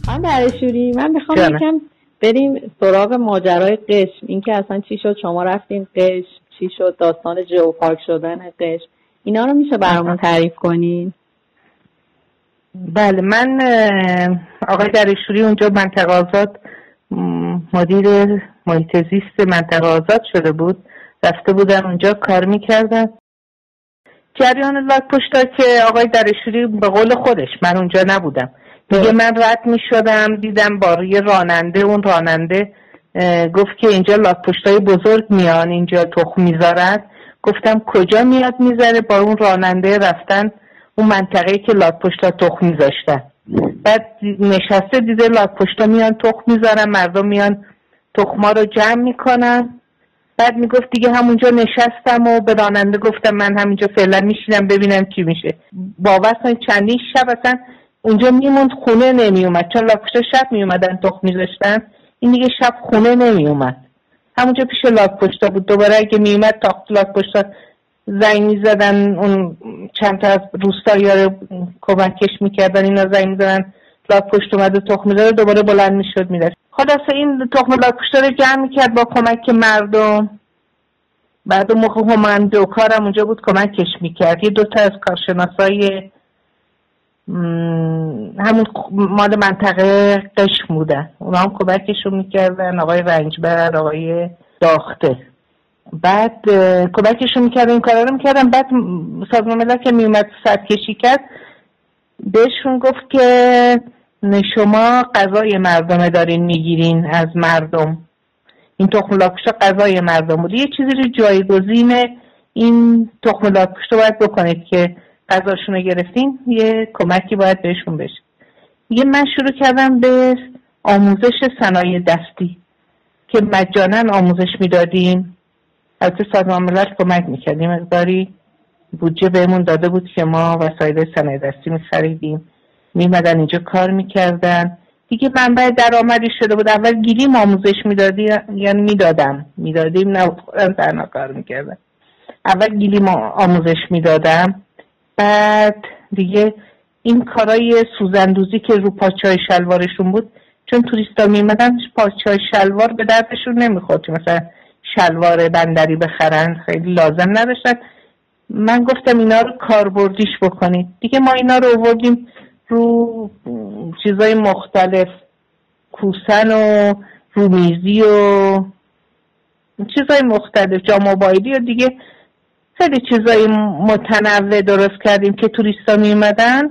[SPEAKER 8] خانم درشوری من می‌خوام یکم بریم سراغ ماجرای قشم. اینکه اصلا چی شد؟ شما رفتیم قشم. چی شد؟ داستان جوپارک شدن قشم. اینا رو میشه برامون تعریف کنین؟
[SPEAKER 16] بله من آقای درشوری اونجا منطقه آزاد مدیر محیط زیست منطقه آزاد شده بود. رفته بودن اونجا کار می‌کردن. جریان لاک پشتا که آقای درشوری به قول خودش من اونجا نبودم. میگه من رد می شدم دیدم با روی راننده اون راننده گفت که اینجا لاک پشتای بزرگ میان اینجا تخم می‌ذارن گفتم کجا میاد می‌ذاره؟ با اون راننده رفتن اون منطقه که لاک پشتا تخم میذاشتن. بعد نشسته دیده لاک پشتا میان تخم می‌ذارن مردم میان تخما رو جمع می‌کنن. بعد می‌گفت دیگه همونجا نشستم و به راننده گفتم من همینجا فعلا میشینم ببینم چی میشه. باور کنید چندین شب اصلا اونجا میموند خونه نمیومد چون لاکپشتا شب میومدن تخم میذاشتن. این دیگه شب خونه نمیومد همونجا پیش لاک پشتا بود. دوباره اگه میومد تاخت لاک پشتا زنگ می‌زدن. اون چند تا از روستایی رو کمکش می‌کردن. اینا زنگ می‌زدن. لاک پشت اومده تخم می‌ذاره دوباره بلند می‌شد می‌رفت. خلاصه این تخم لاک پشتا رو جمع می‌کرد با کمک مردم. بعد موقع دو کارم اونجا بود کمکش می‌کرد. یه دوتا از کارشناسای همون مال منطقه قشم بودن اونا هم کمکشون می‌کردن آقای رنجبر آقای داخته. بعد کمکشون می‌کردن این کارا رو می‌کردن. بعد سازمان ملل که میومد کشی کرد بهشون گفت که شما غذای مردمه دارین می‌گیرین از مردم. این تخم لاکشتا غذای مردم بود یه چیزی رو جایگزین این تخم لاکشتا باید بکنید که غذاشون رو گرفتین یه کمکی باید بهشون بشه. دیگه من شروع کردم به آموزش صنایع دستی که مجانا آموزش می‌دادیم. البته سازمان ملل کمک می‌کردیم مقداری بودجه بهمون داده بود که ما وسایل صنایع دستی میخریدیم. میمدن اینجا کار می‌کردن. دیگه منبع درآمدی شده بود. اول گیلیم آموزش می‌دادی یعنی می‌دادم. می‌دادیم نه خودم تنها کار می‌کردم. اول گیلیم آموزش می‌دادم. بعد دیگه این کارای سوزندوزی که رو پاچه شلوارشون بود چون توریستا میمدن پاچه شلوار به دردشون نمی‌خورد. مثلا شلوار بندری بخرن خیلی لازم نداشتن. من گفتم اینا رو کاربردیش بکنید. دیگه ما اینا رو آوردیم رو چیزای مختلف کوسن و رومیزی و چیزای مختلف جاموبایلی و دیگه خیلی چیزای متنوع درست کردیم که توریستا میمدن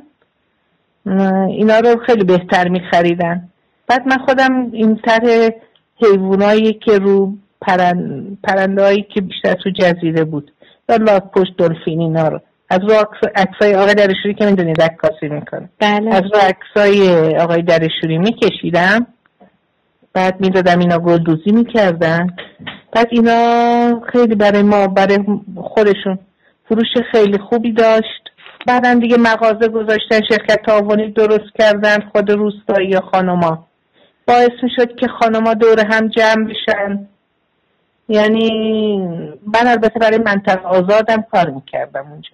[SPEAKER 16] اینا رو خیلی بهتر میخریدن. بعد من خودم این طرح حیوانایی که رو پرند... پرنده که بیشتر تو جزیره بود. یا لاک پشت دلفین اینا رو. از رو عکسای آقای درشوری که می‌دونید عکاسی می‌کنه.
[SPEAKER 8] بله.
[SPEAKER 16] از رو عکسای آقای درشوری میکشیدم. بعد می‌دادم اینا گلدوزی می‌کردن. بعد اینا خیلی برای ما برای خودشون فروش خیلی خوبی داشت. بعدا دیگه مغازه گذاشتن شرکت تعاونی درست کردن خود روستایی خانوما. باعث می‌شد که خانوما دور هم جمع بشن. یعنی من البته برای منطقه آزادم کار می‌کردم اونجا.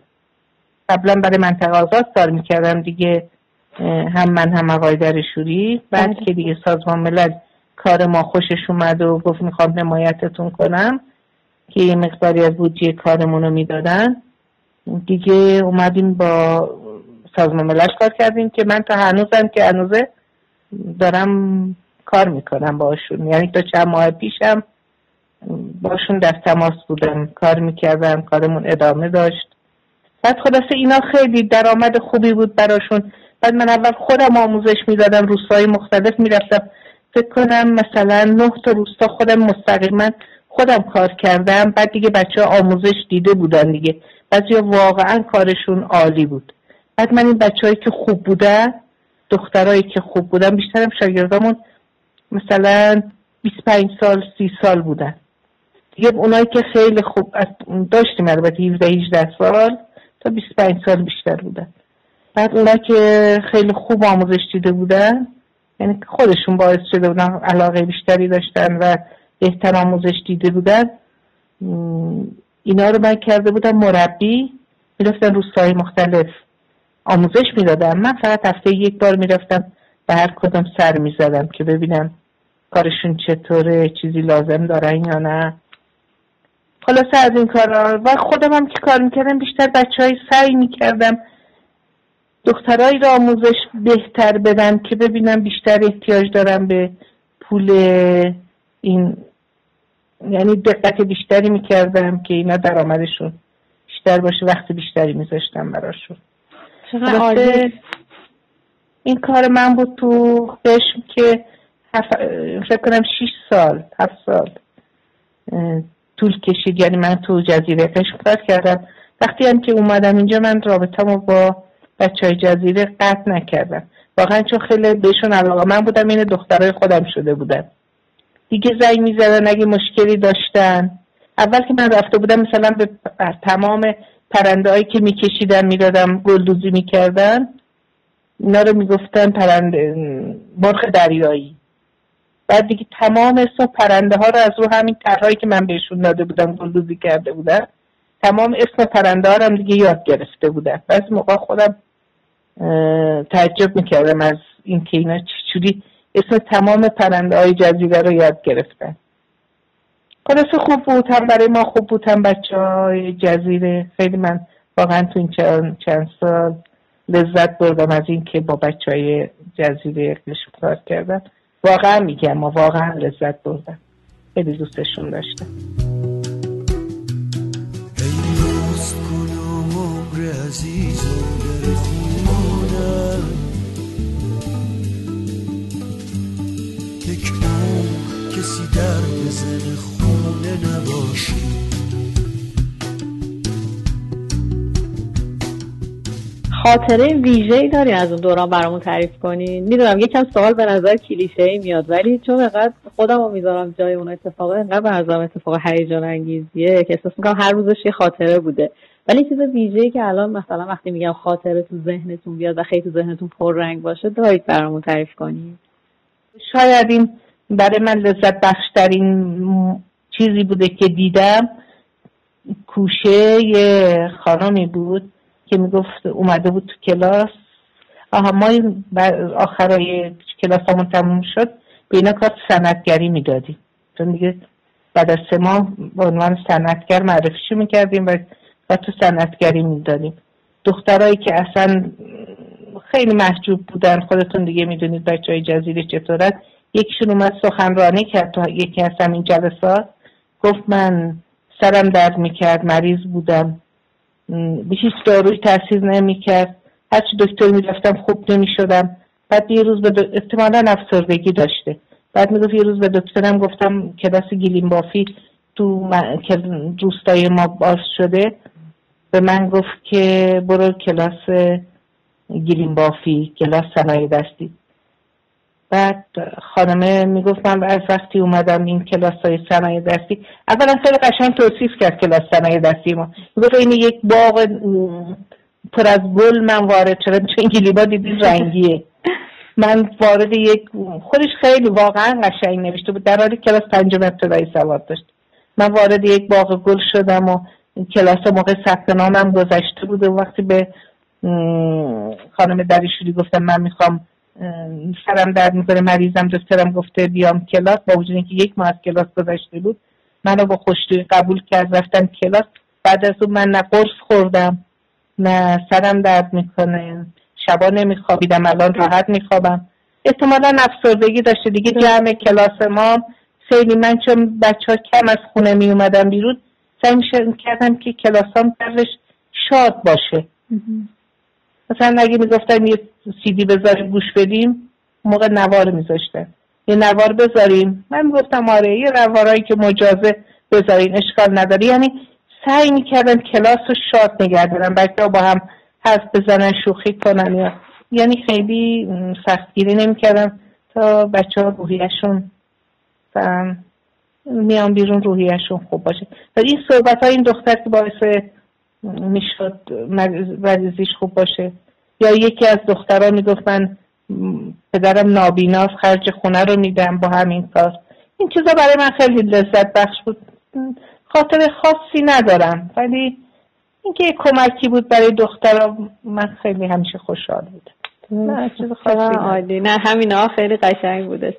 [SPEAKER 16] قبلا برای منطقه آزاد کار می‌کردم دیگه هم من هم آقای درشوری بعد که دیگه سازمان ملل کار ما خوشش اومد و گفت می‌خوام حمایتتون کنم که یه مقداری از بودجه کارمون رو می‌دادن. دیگه اومدیم با سازمان ملل کار کردیم که من تا هنوزم که هنوزه دارم کار می‌کنم باشون یعنی تا چند ماه پیشم باشون در تماس بودم کار می‌کردم کارمون ادامه داشت. بعد خلاصه اینا خیلی درآمد خوبی بود براشون. بعد من اول خودم آموزش می‌دادم روستای مختلف می‌رفتم. فکر کنم مثلا نه تا روستا خودم مستقیما خودم کار کردم. بعد دیگه بچه آموزش دیده بودن دیگه. بعضی واقعا کارشون عالی بود. بعد من این بچههایی که خوب بودن دخترایی که خوب بودن بیشترم شاگردامون مثلا 25 سال 30 سال بودن. دیگه اونایی که خیلی خوب داشتیم البته 17 18 سال تا 25 سال بیشتر بودن. بعد اونا که خیلی خوب آموزش دیده بودن یعنی خودشون باعث شده بودن علاقه بیشتری داشتن و بهتر آموزش دیده بودن. اینا رو من کرده بودم مربی می‌رفتن روستای مختلف آموزش می‌دادم. من فقط هفته یک بار می‌رفتم به هر کدام سر می‌زدم که ببینم کارشون چطوره چیزی لازم دارن یا نه. خلاصه از این کارا و خودم هم که کار می‌کردم بیشتر بچه های سعی می‌کردم دخترایی را آموزش بهتر بدم که ببینم بیشتر احتیاج دارم به پول این یعنی دقت بیشتری می‌کردم که اینا درآمدشون بیشتر باشه وقت بیشتری میذاشتم براشون. این کار من بود تو قشم که فکر کنم 6 سال هفت سال طول کشید. یعنی من تو جزیره قشم کار کردم. وقتی هم که اومدم اینجا من رابطه با بچه های جزیره قطع نکردم واقعا چون خیلی بهشون علاقه من بودم این دخترای خودم شده بودم دیگه زنگ می‌زدن اگه مشکلی داشتن. اول که من رفته بودم مثلا به تمام پرنده هایی که میکشیدن می‌دادم گلدوزی می‌کردن. اینا رو می‌گفتن پرنده مرغ دریایی. بعد دیگه تمام اسم پرنده ها رو از رو همین طرحهایی که من بهشون داده بودم گلدوزی کرده بودم تمام اسم پرنده ها رو دیگه یاد گرفته بودم بعض موقع خودم تعجب می‌کردم از اینکه اینا چجوری اسم تمام پرنده های جزیره رو یاد گرفتن. خلاصه خوب بود هم برای ما خوب بود هم بچه های جزیره. خیلی من واقعا تو این چند, چند سال لذت بردم از اینکه با بچه های جزیره کار کردم واقعا میگم ما واقعا لذت بردم خیلی دوستشون داشتم.
[SPEAKER 8] خاطره ویژه‌ای داری از اون دوران برامون تعریف کنین می‌دونم یکم سوال به نظر کلیشه ای میاد ولی چون انقدر خودم رو می‌ذارم جای اون اتفاق انقدر به نظرم اتفاق هیجان انگیزیه که احساس می‌کنم هر روزش یه خاطره بوده. ولی چیز ویژه‌ای که الان مثلا وقتی میگم خاطره تو ذهنتون بیاد و خیلی تو ذهنتون پررنگ باشه دارید برامون تعریف کنین
[SPEAKER 16] شاید این برای من لذت بخشترین چیزی بوده که دیدم. کوشه یه خانمی بود که می‌گفت اومده بود تو کلاس. آها ما آخرای کلاس همون تموم شد. به اینا کار سندگری می‌دادیم. چون دیگه بعد از سه ماه به عنوان سندگر معرفیشو می‌کردیم و و تو سندگری می‌دادیم دخترایی که اصلا خیلی محجوب بودن خودتون دیگه می‌دونید بچه های جزیره چطورت یکیشون اومد سخنرانی کرد تو یکی از همین جلسات. گفت من سرم درد می‌کرد مریض بودم. به هیچ داروی تاثیر نمی‌کرد. هرچی دکتر می‌رفتم خوب نمی‌شدم. بعد یه روز به دو... احتمالا افسردگی داشته. بعد می‌گفت یه روز به دکترم گفتم کلاس گیلیم بافی تو روستای ما باز شده. به من گفت که برو کلاس گیلیم بافی کلاس صنایع دستی. بعد خانمه می‌گفت من از وقتی اومدم این کلاس های صنایع دستی اولا خیلی قشنگ توصیف کرد کلاس صنایع دستی ما. می‌گفت این یک باغ پر از گل من وارد شدم چون گلیبا دیدی رنگیه. من وارد یک خودش خیلی واقعا قشنگ نوشته بود. در حالی کلاس پنجم ابتدایی سواد داشت. من وارد یک باغ گل شدم و کلاس موقع ثبت نامم گذشته بود و وقتی به خانم دریشوری گفتم من می‌خوام سرم درد می‌کنه مریضم دکترم گفته بیام کلاس با وجود اینکه یک ماه از کلاس گذشته بود منو با خوشتوی قبول کرد رفتم کلاس. بعد از اون من نه قرص خوردم نه سرم درد می‌کنه شبا نمیخوابیدم الان راحت میخوابم. احتمالا افسردگی داشته. دیگه جمع کلاس ما خیلی من چون بچه ها کم از خونه می اومدم بیرون سعی کردم که کلاسام درش شاد باشه. مثلا اگه می‌گفتن یه سیدی بذاریم گوش بدیم موقع نوار میذاشتن. یه نوار بذاریم. من گفتم آره یه نوارایی که مجازه بذارین اشکال نداری یعنی سعی می‌کردم کلاس رو شاد نگه دارم. بچه با هم حرف بزنن شوخی کنن یا یعنی خیلی سختگیری نمی‌کردم تا بچه ها روحیشون میان بیرون روحیشون خوب باشه. و این صحبت های این دختر که باعث می‌شد مریضیش خوب باشه یا یکی از دخترها می‌گفت من پدرم نابیناست خرج خونه رو میدم با همین کار. این چیزا برای من خیلی لذت بخش بود. خاطر خاصی ندارم. ولی اینکه کمکی بود برای دخترها من خیلی همیشه خوشحال بود
[SPEAKER 8] نه چیز خاصی عالی. نه همین ها خیلی قشنگ بودش.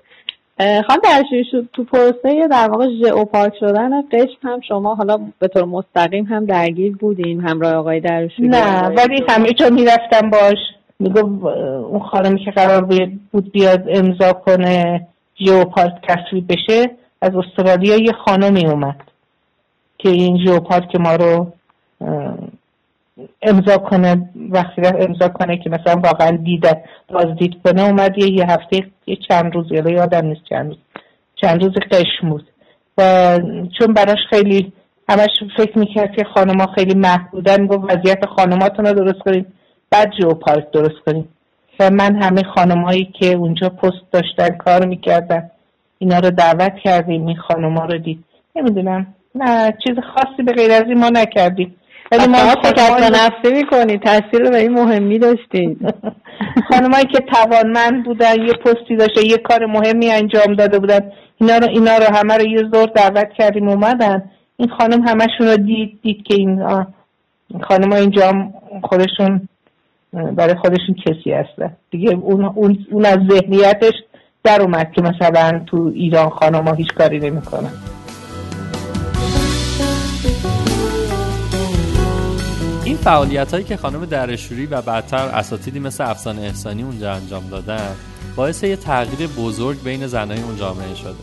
[SPEAKER 8] خانم درشوی شد تو پروسه در واقع ژئوپارک شدن قشم هم شما حالا به طور مستقیم هم درگیر بودین همراه آقای درشوی
[SPEAKER 16] نه ولی همه جا می‌رفتم باش. میگو اون خانمی که قرار بود بیاد امضا کنه ژئوپارک تصویب بشه از استرالیا یه خانمی اومد که این ژئوپارک ما رو امضا کنه وقتی امضا کنه که مثلا واقعا دیده بازدید کنه اومد یه, هفته یه چند روز یا یادم نیست چند روز چند روز قشم بود. و چون براش خیلی همش فکر می‌کرد که خانما خیلی محدودن گفت وضعیت خانماتون رو درست کنیم بعد جو پارک درست کنیم و من همه خانمایی که اونجا پست داشتن کار می‌کردن اینا رو دعوت کردیم این خانما رو دید. نمی‌دونم نه چیز خاصی به غیر از این ما نکردیم.
[SPEAKER 8] ولی ما فکر نفسی می‌کنی تاثیر رو به این مهمی داشتید
[SPEAKER 16] خانمایی که توانمند بودن یه پستی داشته یه کار مهمی انجام داده بودن اینا رو اینا رو همه رو یه زور دعوت کردیم اومدن. این خانم همشون رو دید دید که این خانم ها اینجا خودشون برای خودشون کسی هستن. دیگه اون, اون, اون از ذهنیتش در اومد که مثلا تو ایران خانم ها هیچ کاری نمی‌کنن
[SPEAKER 2] این فعالیت هایی که خانم درشوری و بعدتر اساتیدی مثل افسانه احسانی اونجا انجام دادن باعث یه تغییر بزرگ بین زنای اون جامعه شده.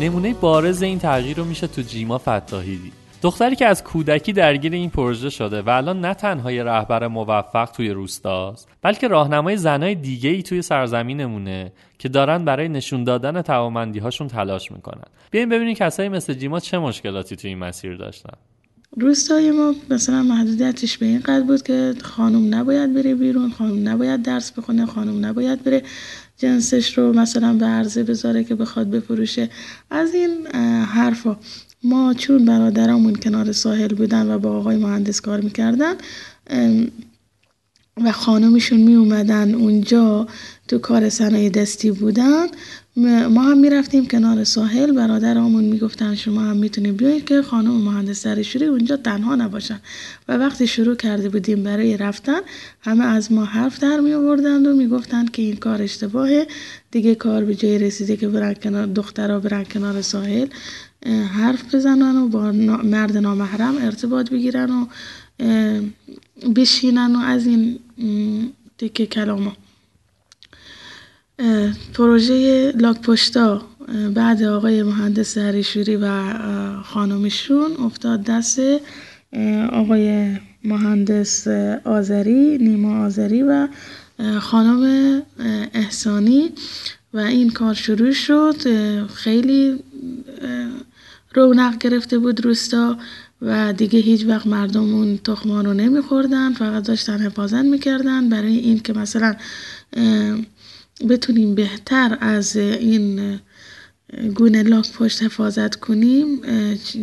[SPEAKER 2] نمونه بارز این تغییر رو میشه تو جیما فتاحی دید. دختری که از کودکی درگیر این پروژه شده و الان نه تنها یه رهبر موفق توی روستاست بلکه راهنمای زنای دیگه ای توی سرزمینمونه که دارن برای نشون دادن توامندی هاشون تلاش می‌کنن. بیاین ببینیم کسایی مثل جیما چه مشکلاتی توی این مسیر داشتن.
[SPEAKER 17] روستای ما مثلا محدودیتش به این قدر بود که خانم نباید بره بیرون خانم نباید درس بخونه خانم نباید بره جنسش رو مثلا به عرضه بذاره که بخواد بفروشه. از این حرفا. ما چون برادرامون کنار ساحل بودن و با آقای مهندس کار می‌کردن و خانمشون می اومدن اونجا تو کار صنایع دستی بودن ما هم می‌رفتیم کنار ساحل برادرامون می‌گفتن شما هم می‌تونید بیایید که خانم مهندس سرشوری اونجا تنها نباشن. و وقتی شروع کرده بودیم برای رفتن همه از ما حرف در می آوردند و می‌گفتند که این کار اشتباهه. دیگه کار به جای رسیده که برن کنار دخترها برن کنار ساحل حرف بزنن و با مرد نامحرم ارتباط بگیرن و بشینن و از این تکه کلاما پروژه لاک پشتا بعد آقای مهندس هریشوری و خانمشون افتاد دست آقای مهندس آذری نیما آذری و خانم احسانی و این کار شروع شد. خیلی رونق گرفته بود روستا و دیگه هیچ وقت مردم اون تخما رو نمیخوردن فقط داشتن حفاظت می‌کردن. برای این که مثلا بتونیم بهتر از این گونه لاک پشت حفاظت کنیم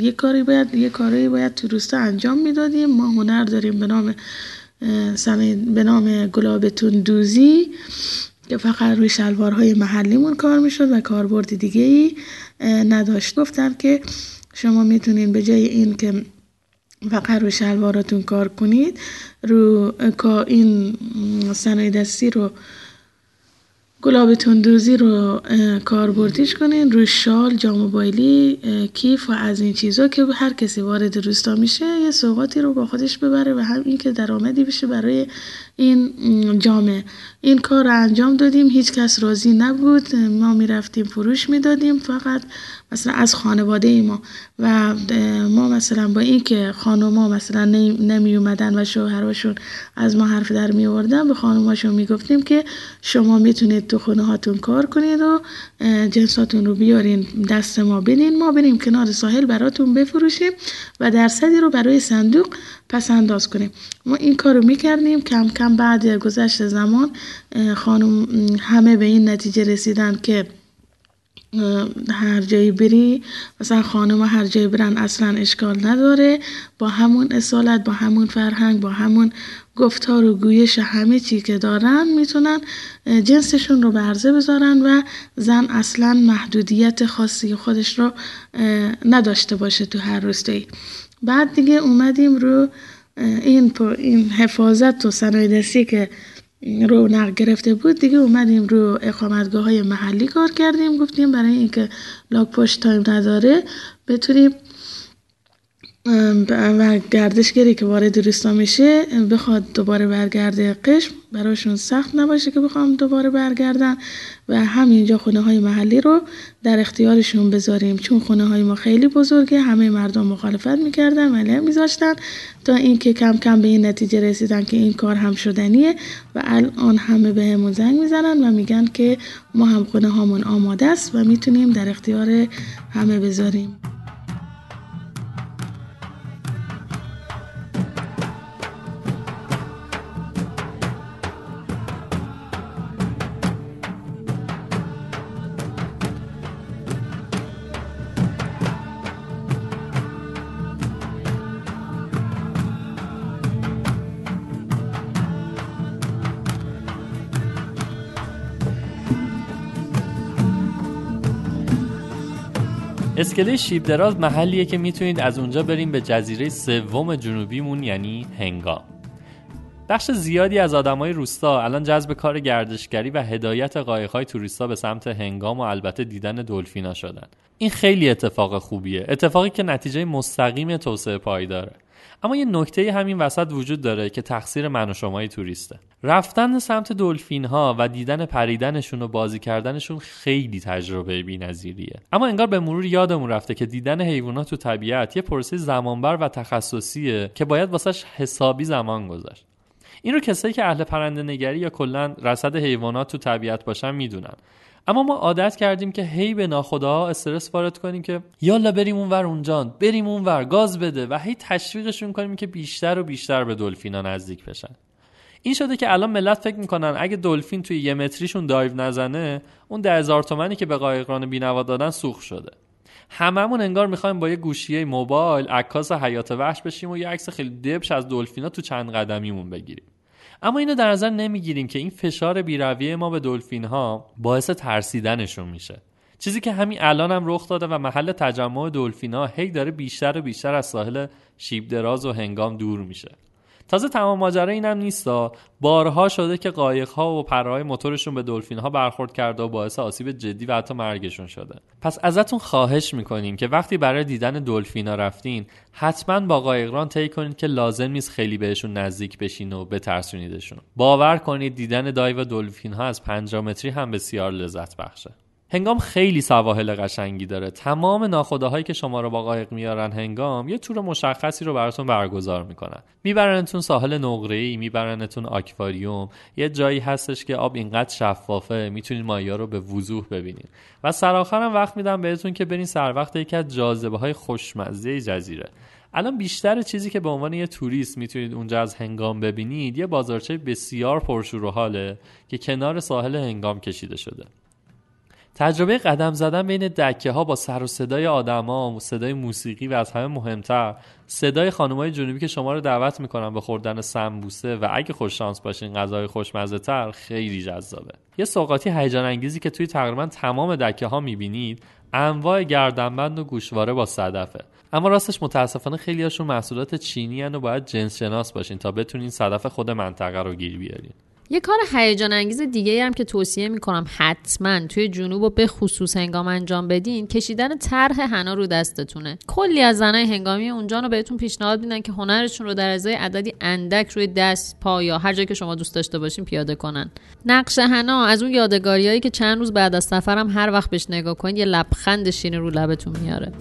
[SPEAKER 17] یه کاری باید یه کاری باید تو روستا انجام می‌دادیم. ما هنر داریم به نام به نام گلابتون دوزی که فقط روی شلوارهای محلیمون کار می‌شد و کاربرد دیگه ای نداشت. گفتم که شما می‌تونین به جای این که فقط رو شلواراتون کار کنید رو این صنایع دستی رو گلاب تندوزی رو کاربردیش کنین روی شال جام بایلی کیف و از این چیزا که هر کسی وارد روستا میشه یه سوقاتی رو با خودش ببره و هم این که درآمدی بشه برای این جامعه. این کار رو انجام دادیم هیچ کس راضی نبود ما می‌رفتیم فروش می‌دادیم فقط مثلا از خانواده ما و ما مثلا با اینکه خانوما مثلا نمی اومدن و شوهراشون از ما حرف در می آوردن به خانوماشون می‌گفتیم که شما می‌تونید تو خونه هاتون کار کنید و جنساتون رو بیارین دست ما بدین ما بریم کنار ساحل براتون بفروشیم و درصدی رو برای صندوق پس انداز کنیم. ما این کار رو می‌کردیم. کم کم بعد گذشت زمان خانم همه به این نتیجه رسیدن که هر جایی بری مثلا خانم هر جایی برن اصلا اشکال نداره. با همون اصالت با همون فرهنگ با همون گفتار و گویش همه چی که دارن می‌تونن جنسشون رو برزه بذارن و زن اصلا محدودیت خاصی خودش رو نداشته باشه تو هر روستایی. بعد دیگه اومدیم رو این, این حفاظت و صنایع که رو نقل گرفته بود دیگه اومدیم رو اقامتگاه های محلی کار کردیم گفتیم برای اینکه لاک پشت تایم نداره بتونیم و گردشگری که وارد روستا میشه بخواد دوباره برگرده قشم براشون سخت نباشه که بخوام دوباره برگردن. و همینجا خونه های محلی رو در اختیارشون بذاریم. چون خونه های ما خیلی بزرگه همه مردم مخالفت می‌کردن ولی میذاشتن. تا اینکه کم کم به این نتیجه رسیدن که این کار هم شدنیه و الان همه به همون زنگ می‌زنن و میگن که ما هم خونه هامون آماده است و می‌تونیم در اختیار همه بذاریم.
[SPEAKER 2] اسکله شیب دراز محلیه که می‌تونید از اونجا بریم به جزیره سوم جنوبیمون یعنی هنگام بخش زیادی از آدمای روستا الان جذب کار گردشگری و هدایت قایق‌های توریستا به سمت هنگام و البته دیدن دلفینا شدن. این خیلی اتفاق خوبیه. اتفاقی که نتیجه مستقیم توسعه پایداره. اما یه نکته همین وسط وجود داره که تقصیر من و شمای توریسته. رفتن سمت دلفین ها و دیدن پریدنشون و بازی کردنشون خیلی تجربه بی‌نظیریه. اما انگار به مرور یادمون رفته که دیدن حیوانات تو طبیعت یه پروسه زمانبر و تخصصیه که باید واسش حسابی زمان گذاشت. این رو کسایی که اهل پرنده نگری یا کلا رصد حیوانات تو طبیعت باشن می‌دونن. اما ما عادت کردیم که هی به ناخداها استرس وارد کنیم که یالا بریم اونور اونجان بریم اونور گاز بده و هی تشویقشون کنیم که بیشتر و بیشتر به دلفینا نزدیک بشن. این شده که الان ملت فکر می‌کنن اگه دلفین توی یه متریشون دایو نزنه اون ده هزار تومنی که به قایقران بینوا دادن سوخ شده. هممون انگار می‌خوایم با یه گوشیه موبایل عکاس حیات وحش بشیم و یه عکس خیلی دبش از دلفینا تو چند قدمیمون بگیریم. اما اینو در نظر نمی‌گیریم که این فشار بیرویه ما به دلفین ها باعث ترسیدنشون میشه. چیزی که همین الان هم رخ داده و محل تجمع دلفینا هی داره بیشتر و بیشتر از ساحل شیب دراز و هنگام دور میشه. تازه تمام ماجرا اینم نیستا. بارها شده که قایق ها و پرهای موتورشون به دلفین ها برخورد کرده و باعث آسیب جدی و حتی مرگشون شده. پس ازتون خواهش می‌کنیم که وقتی برای دیدن دلفینا رفتین حتما با قایقران طی کنید که لازم نیست خیلی بهشون نزدیک بشین و بترسونیدشون. باور کنید دیدن دایو دلفین ها از 50 متری هم بسیار لذت بخشه. هنگام خیلی سواحل قشنگی داره. تمام ناخداهایی که شما رو با قایق میارن هنگام یه تور مشخصی رو براتون برگزار می‌کنن. میبرنتون ساحل نقره‌ای میبرنتون آکواریوم. یه جایی هستش که آب اینقدر شفافه می‌تونید مایا رو به وضوح ببینید. و سرآخرم وقت میدم بهتون که برین سر وقت یکی از جاذبه های خوشمزه جزیره. الان بیشتر چیزی که به عنوان یه توریست می‌تونید اونجا از هنگام ببینید یه بازارچه بسیار پرشور و حاله که کنار ساحل هنگام کشیده شده. تجربه قدم زدن بین دکه ها با سر و صدای آدما و صدای موسیقی و از همه مهمتر. صدای خانمای جنوبی که شما رو دعوت می‌کنن به خوردن سمبوسه و اگه خوش شانس باشین غذای خوشمزه تر خیلی جذابه. یه سوقاتی هیجان انگیزی که توی تقریبا تمام دکه ها می‌بینید انواع گردنبند و گوشواره با صدفه. اما راستش متاسفانه خیلی هاشون محصولات چینی هن و باید جنس شناس باشین تا بتونین صدف خود منطقه رو گیر بیارین.
[SPEAKER 1] یه کار هیجان انگیز دیگه هم که توصیه می‌کنم حتما توی جنوب و به خصوص هنگام انجام بدین کشیدن طرح حنا رو دستتونه. کلی از زنای هنگامی اونجا رو بهتون پیشنهاد میدن که هنرشون رو در ازای عددی اندک روی دست پا یا هر جایی که شما دوست داشته باشین پیاده کنن. نقش حنا از اون یادگاریایی که چند روز بعد از سفرم هر وقت بهش نگاه کنید یه لبخند شیرین رو لبتون میاره.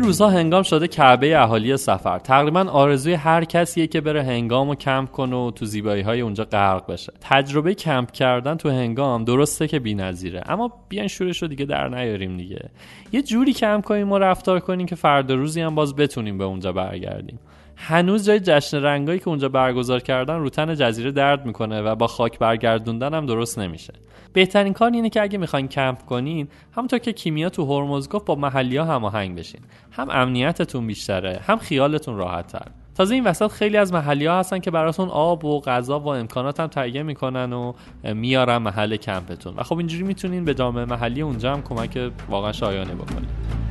[SPEAKER 2] این روزها هنگام شده کعبه اهالی سفر. تقریبا آرزوی هر کسیه که بره هنگام و کمپ کنه و تو زیبایی های اونجا غرق بشه. تجربه کمپ کردن تو هنگام درسته که بی‌نظیره اما بیان شورش رو دیگه در نیاریم دیگه. یه جوری کمپ کنیم و رفتار کنیم که فردا روزی هم باز بتونیم به اونجا برگردیم. هنوز جای جشن رنگایی که اونجا برگزار کردن رو تن جزیره درد می‌کنه و با خاک برگردوندن هم درست نمیشه. بهترین کار اینه که اگه می‌خواین کمپ کنین همونطور که کیمیا تو هرمز گفت با محلی ها هماهنگ بشین. هم امنیتتون بیشتره هم خیالتون راحت تر تازه این وسط خیلی از محلی ها هستن که براتون آب و غذا و امکانات هم تهیه می‌کنن و میارن محل کمپتون. و خب اینجوری می‌تونین به جامعه محلی اونجا هم کمک واقعا شایانه بکنید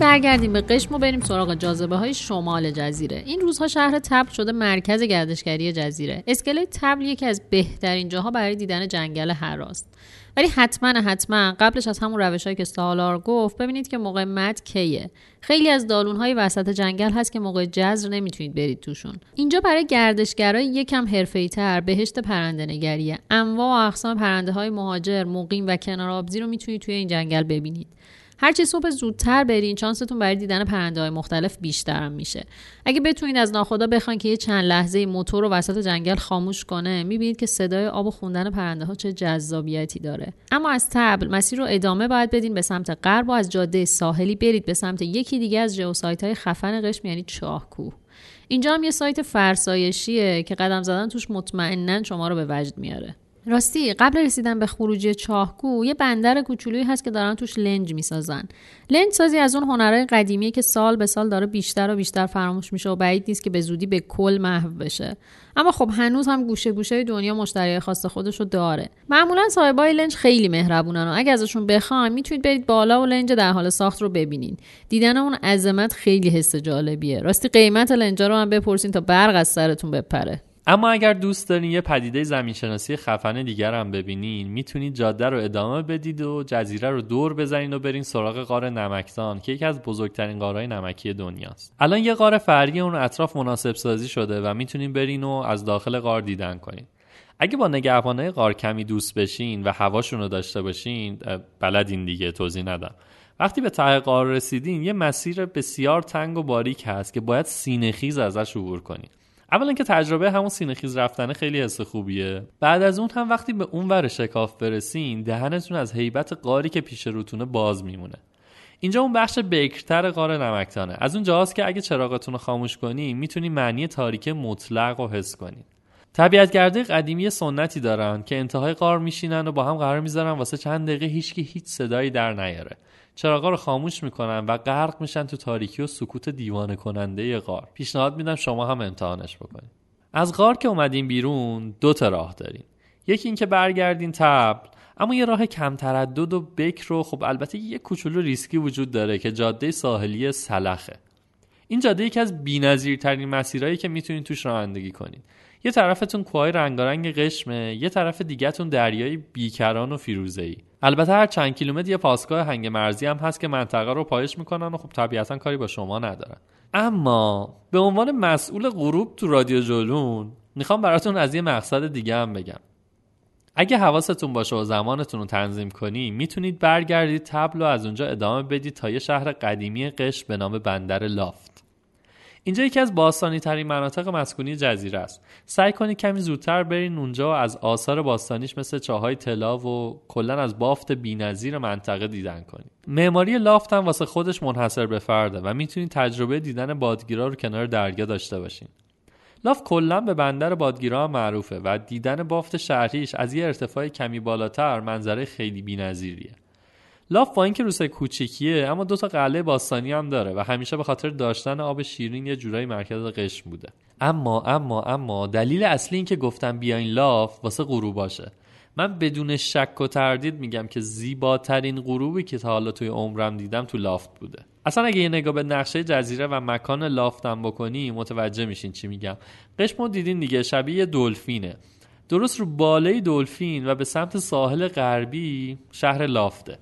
[SPEAKER 1] برگردیم به قشم و بریم سراغ جاذبه های شمال جزیره. این روزها شهر تبل شده مرکز گردشگری جزیره. اسکله تبل یکی از بهترین جاها برای دیدن جنگل هراست ولی حتما حتما قبلش از همون روش که سالار گفت ببینید که موقع مد کیه. خیلی از دالون های وسط جنگل هست که موقع جزر نمی‌تونید برید توشون. اینجا برای گردشگرای یکم حرفه‌ای تر بهشت پرنده نگریه انواع و اقسام پرنده های مهاجر مقیم و کنار آبزی رو می‌تونید توی این جنگل ببینید. هرچی صبح زودتر برین چانستون برای دیدن پرنده های مختلف بیشتر میشه. اگه بتونید از ناخدا بخواین که یه چند لحظه موتور رو وسط جنگل خاموش کنه می‌بینید که صدای آب و خوندن پرنده ها چه جذابیتی داره. اما از تبل مسیر رو ادامه باید بدین به سمت غرب و از جاده ساحلی برید به سمت یکی دیگه از جیوسایت های خفن قشم یعنی چاهکوه. اینجا هم یه سایت فرسایشیه که قدم زدن توش مطمئنا شما رو به وجد میاره. راستی قبل رسیدن به خروجی چاهگو یه بندر کوچولویی هست که دارن توش لنج می‌سازن. لنج سازی از اون هنرهای قدیمیه که سال به سال داره بیشتر و بیشتر فراموش میشه و بعید نیست که به زودی به کل محو بشه. اما خب هنوز هم گوشه گوشه دنیا مشتری خاص خودش رو داره. معمولا صاحبای لنج خیلی مهربونن و اگه ازشون بخواین می‌تونید برید بالا و لنج در حال ساخت رو ببینید دیدن اون عظمت خیلی حس جالبیه. راستی قیمت لنجا رو هم بپرسین تا برق از سرتون بپره.
[SPEAKER 2] اما اگر دوست دارین یه پدیده زمینشناسی خفن دیگر هم ببینین می‌تونید جاده رو ادامه بدید و جزیره رو دور بزنین و برین سراغ غار نمکدان که یکی از بزرگترین غارهای نمکی دنیاست. الان یه غار فرعی اون اطراف مناسب سازی شده و می‌تونین برین و از داخل غار دیدن کنین. اگه با نگهبانای غار کمی دوست بشین و هواشون رو داشته باشین بلدین دیگه توضیح ندم. وقتی به ته غار رسیدین یه مسیر بسیار تنگ و باریک هست که باید سینه‌خیز ازش عبور کنین. اولا که تجربه همون سینه‌خیز رفتنه خیلی حس خوبیه. بعد از اون هم وقتی به اون ور شکاف برسین دهنتون از هیبت قاری که پیش روتونه باز میمونه. اینجا اون بخش بکرتر غار نمکتانه. از اون جاست که اگه چراغتون رو خاموش کنی می‌تونی معنی تاریک مطلق رو حس کنید طبیعتگرده قدیمی سنتی دارن که انتهای غار میشینن و با هم قرار می‌ذارن واسه چند دقیقه هیچکی هیچ صدایی در نیاره. چراغا رو خاموش می‌کنن و غرق میشن تو تاریکی و سکوت دیوانه کننده غار. پیشنهاد میدم شما هم امتحانش بکنید. از غار که اومدین بیرون دو تا راه دارین. یکی اینکه برگردین تبل اما یه راه کم تردد و بکر رو خب البته یه کوچولو ریسکی وجود داره که جاده ساحلی سلخه. این جاده یکی از بی‌نظیرترین مسیرهایی که می‌تونید توش رانندگی کنید یه طرفتون کوههای رنگارنگ قشمه یه طرف دیگهتون دریای بیکران و فیروزه‌ای. البته هر چند کیلومتر یه پاسگاه هنگ مرزی هم هست که منطقه رو پایش می‌کنن و خب طبیعتا کاری با شما ندارن. اما به عنوان مسئول غروب تو رادیو جلون می‌خوام براتون از یه مقصد دیگه هم بگم. اگه حواستون باشه و زمانتون رو تنظیم کنی می‌تونید برگردید تبل و از اونجا ادامه بدید تا یه شهر قدیمی قش به نام بندر لافت. اینجا یکی از باستانی ترین مناطق مسکونی جزیره است. سعی کنید کمی زودتر برین اونجا و از آثار باستانیش مثل چاهای طلا و کلا از بافت بینظیر منطقه دیدن کنید. معماری لافت هم واسه خودش منحصر به فرده و می‌تونید تجربه دیدن بادگیرا رو کنار دریا داشته باشین. لاف کلا به بندر بادگیرا هم معروفه و دیدن بافت شهریش از یه ارتفاع کمی بالاتر منظره خیلی بینظیریه. لاف با اینکه روسای کوچیکیه اما دو تا قلعه باستانی هم داره و همیشه به خاطر داشتن آب شیرین یه جورایی مرکز قشم بوده. اما اما اما دلیل اصلی این که گفتم بیاین لاف واسه غروب باشه. من بدون شک و تردید میگم که زیباترین غروبی که تا حالا توی عمرم دیدم تو لافت بوده. اصلا اگه یه نگاه به نقشه جزیره و مکان لافتم بکنی متوجه میشین چی میگم. قشم دیدین دیگه؟ شبیه دلفینه. درست رو بالای دلفین و به سمت ساحل غربی شهر لافته.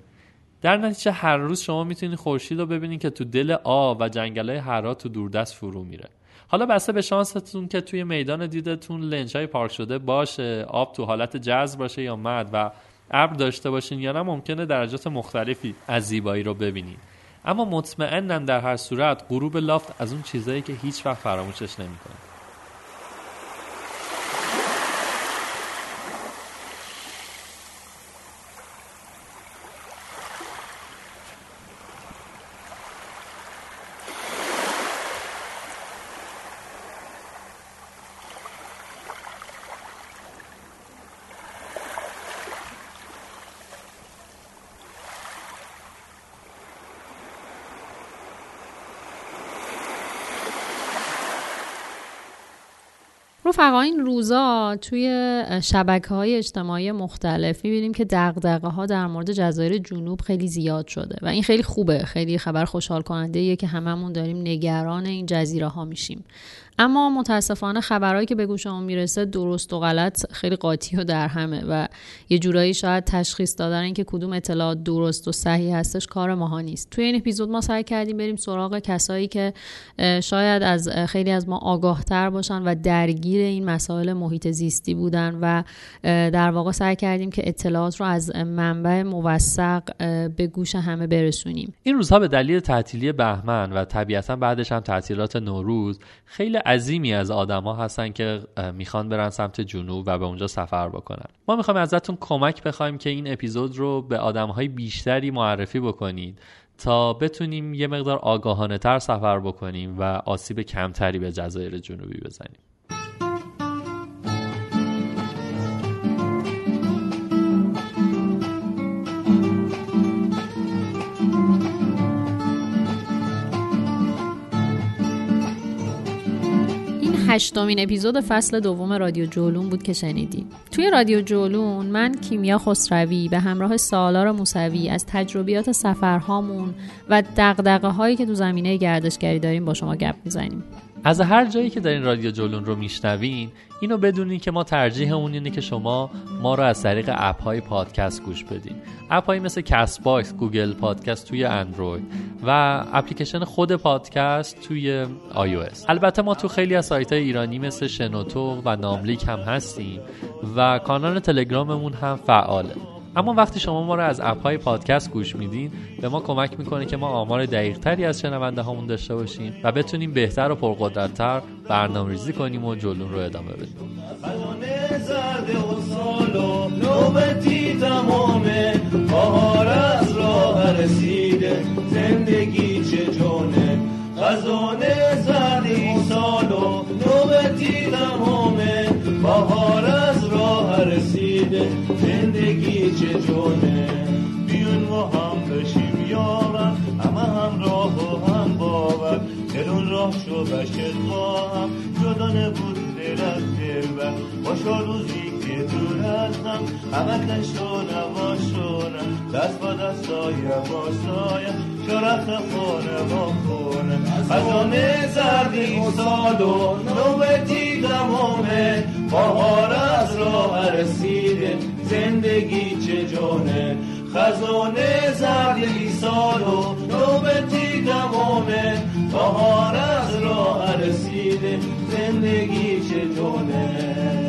[SPEAKER 2] در نتیجه هر روز شما می‌تونید خورشید رو ببینید که تو دل آب و جنگل های هرات تو دوردست فرو میره. حالا بسته به شانستون که توی میدان دیدتون لنج های پارک شده باشه آب تو حالت جذب باشه یا مد و ابر داشته باشین یا نه ممکنه درجات مختلفی از زیبایی رو ببینید اما مطمئنم در هر صورت غروب لافت از اون چیزایی که هیچ وقت فراموشش نمی‌کنه.
[SPEAKER 1] رفقا این روزا توی شبکه های اجتماعی مختلف می‌بینیم که دقدقه ها در مورد جزایر جنوب خیلی زیاد شده و این خیلی خوبه. خیلی خبر خوشحال کننده که هممون داریم نگران این جزیره ها میشیم. اما متاسفانه خبرهایی که به گوشمون می‌رسه درست و غلط خیلی قاطی و در همه و یه جورایی شاید تشخیص دادن اینکه کدوم اطلاعات درست و صحیح هستش کار ماها نیست. توی این اپیزود ما سعی کردیم بریم سراغ کسایی که شاید از خیلی از ما آگاهتر باشن و درگیر این مسائل محیط زیستی بودن و در واقع سعی کردیم که اطلاعات رو از منبع موثق به گوش همه برسونیم.
[SPEAKER 2] این روزها به دلیل تعطیلی بهمن و طبیعتا بعدش هم تعطیلات نوروز خیلی عظیمی از آدما هستن که می‌خوان برن سمت جنوب و به اونجا سفر بکنن. ما می‌خوایم ازتون کمک بخوایم که این اپیزود رو به آدمهای بیشتری معرفی بکنید تا بتونیم یه مقدار آگاهانه تر سفر بکنیم و آسیب کمتری به جزایر جنوبی بزنیم.
[SPEAKER 1] هشتمین اپیزود فصل دوم رادیو جولون بود که شنیدیم. توی رادیو جولون من کیمیا خسروی به همراه سالار موسوی از تجربیات سفرهامون و دغدغه هایی که تو زمینه گردشگری داریم با شما گپ می‌زنیم.
[SPEAKER 18] از هر جایی که دارین رادیو جولون رو میشنوین اینو بدونین که ما ترجیحمون اینه که شما ما رو از طریق app های پادکست گوش بدین. app هایی مثل Castbox Google Podcast توی اندروید و اپلیکیشن خود پادکست توی آی البته ما تو خیلی از سایت های ایرانی مثل شنوتو و ناملیک هم هستیم و کانال تلگراممون هم فعاله. اما وقتی شما ما رو از app های پادکست گوش میدین به ما کمک می‌کنه که ما آمار دقیق تری از شنونده هامون داشته باشیم و بتونیم بهتر و پرقدرتتر برنامه ریزی کنیم و جلون رو ادامه بدیم. بهار از راه رسیده. زندگی چه جونه؟ بیون و هم بشیم یارم. همه هم راه و هم باور. دلون راه شو بشت با هم. جدا نبود دل از دل بر باشا روزی دور از هم همه شونه با شونه دست با دست سایه با سایه شرفت خونه با خونه از آن زردی سال و نوبتی دمامه بهار از راه رسیده. زندگی چه جونه؟ خزانه زردی سال و نوبتی دمامه بهار از راه رسیده. زندگی چه جونه؟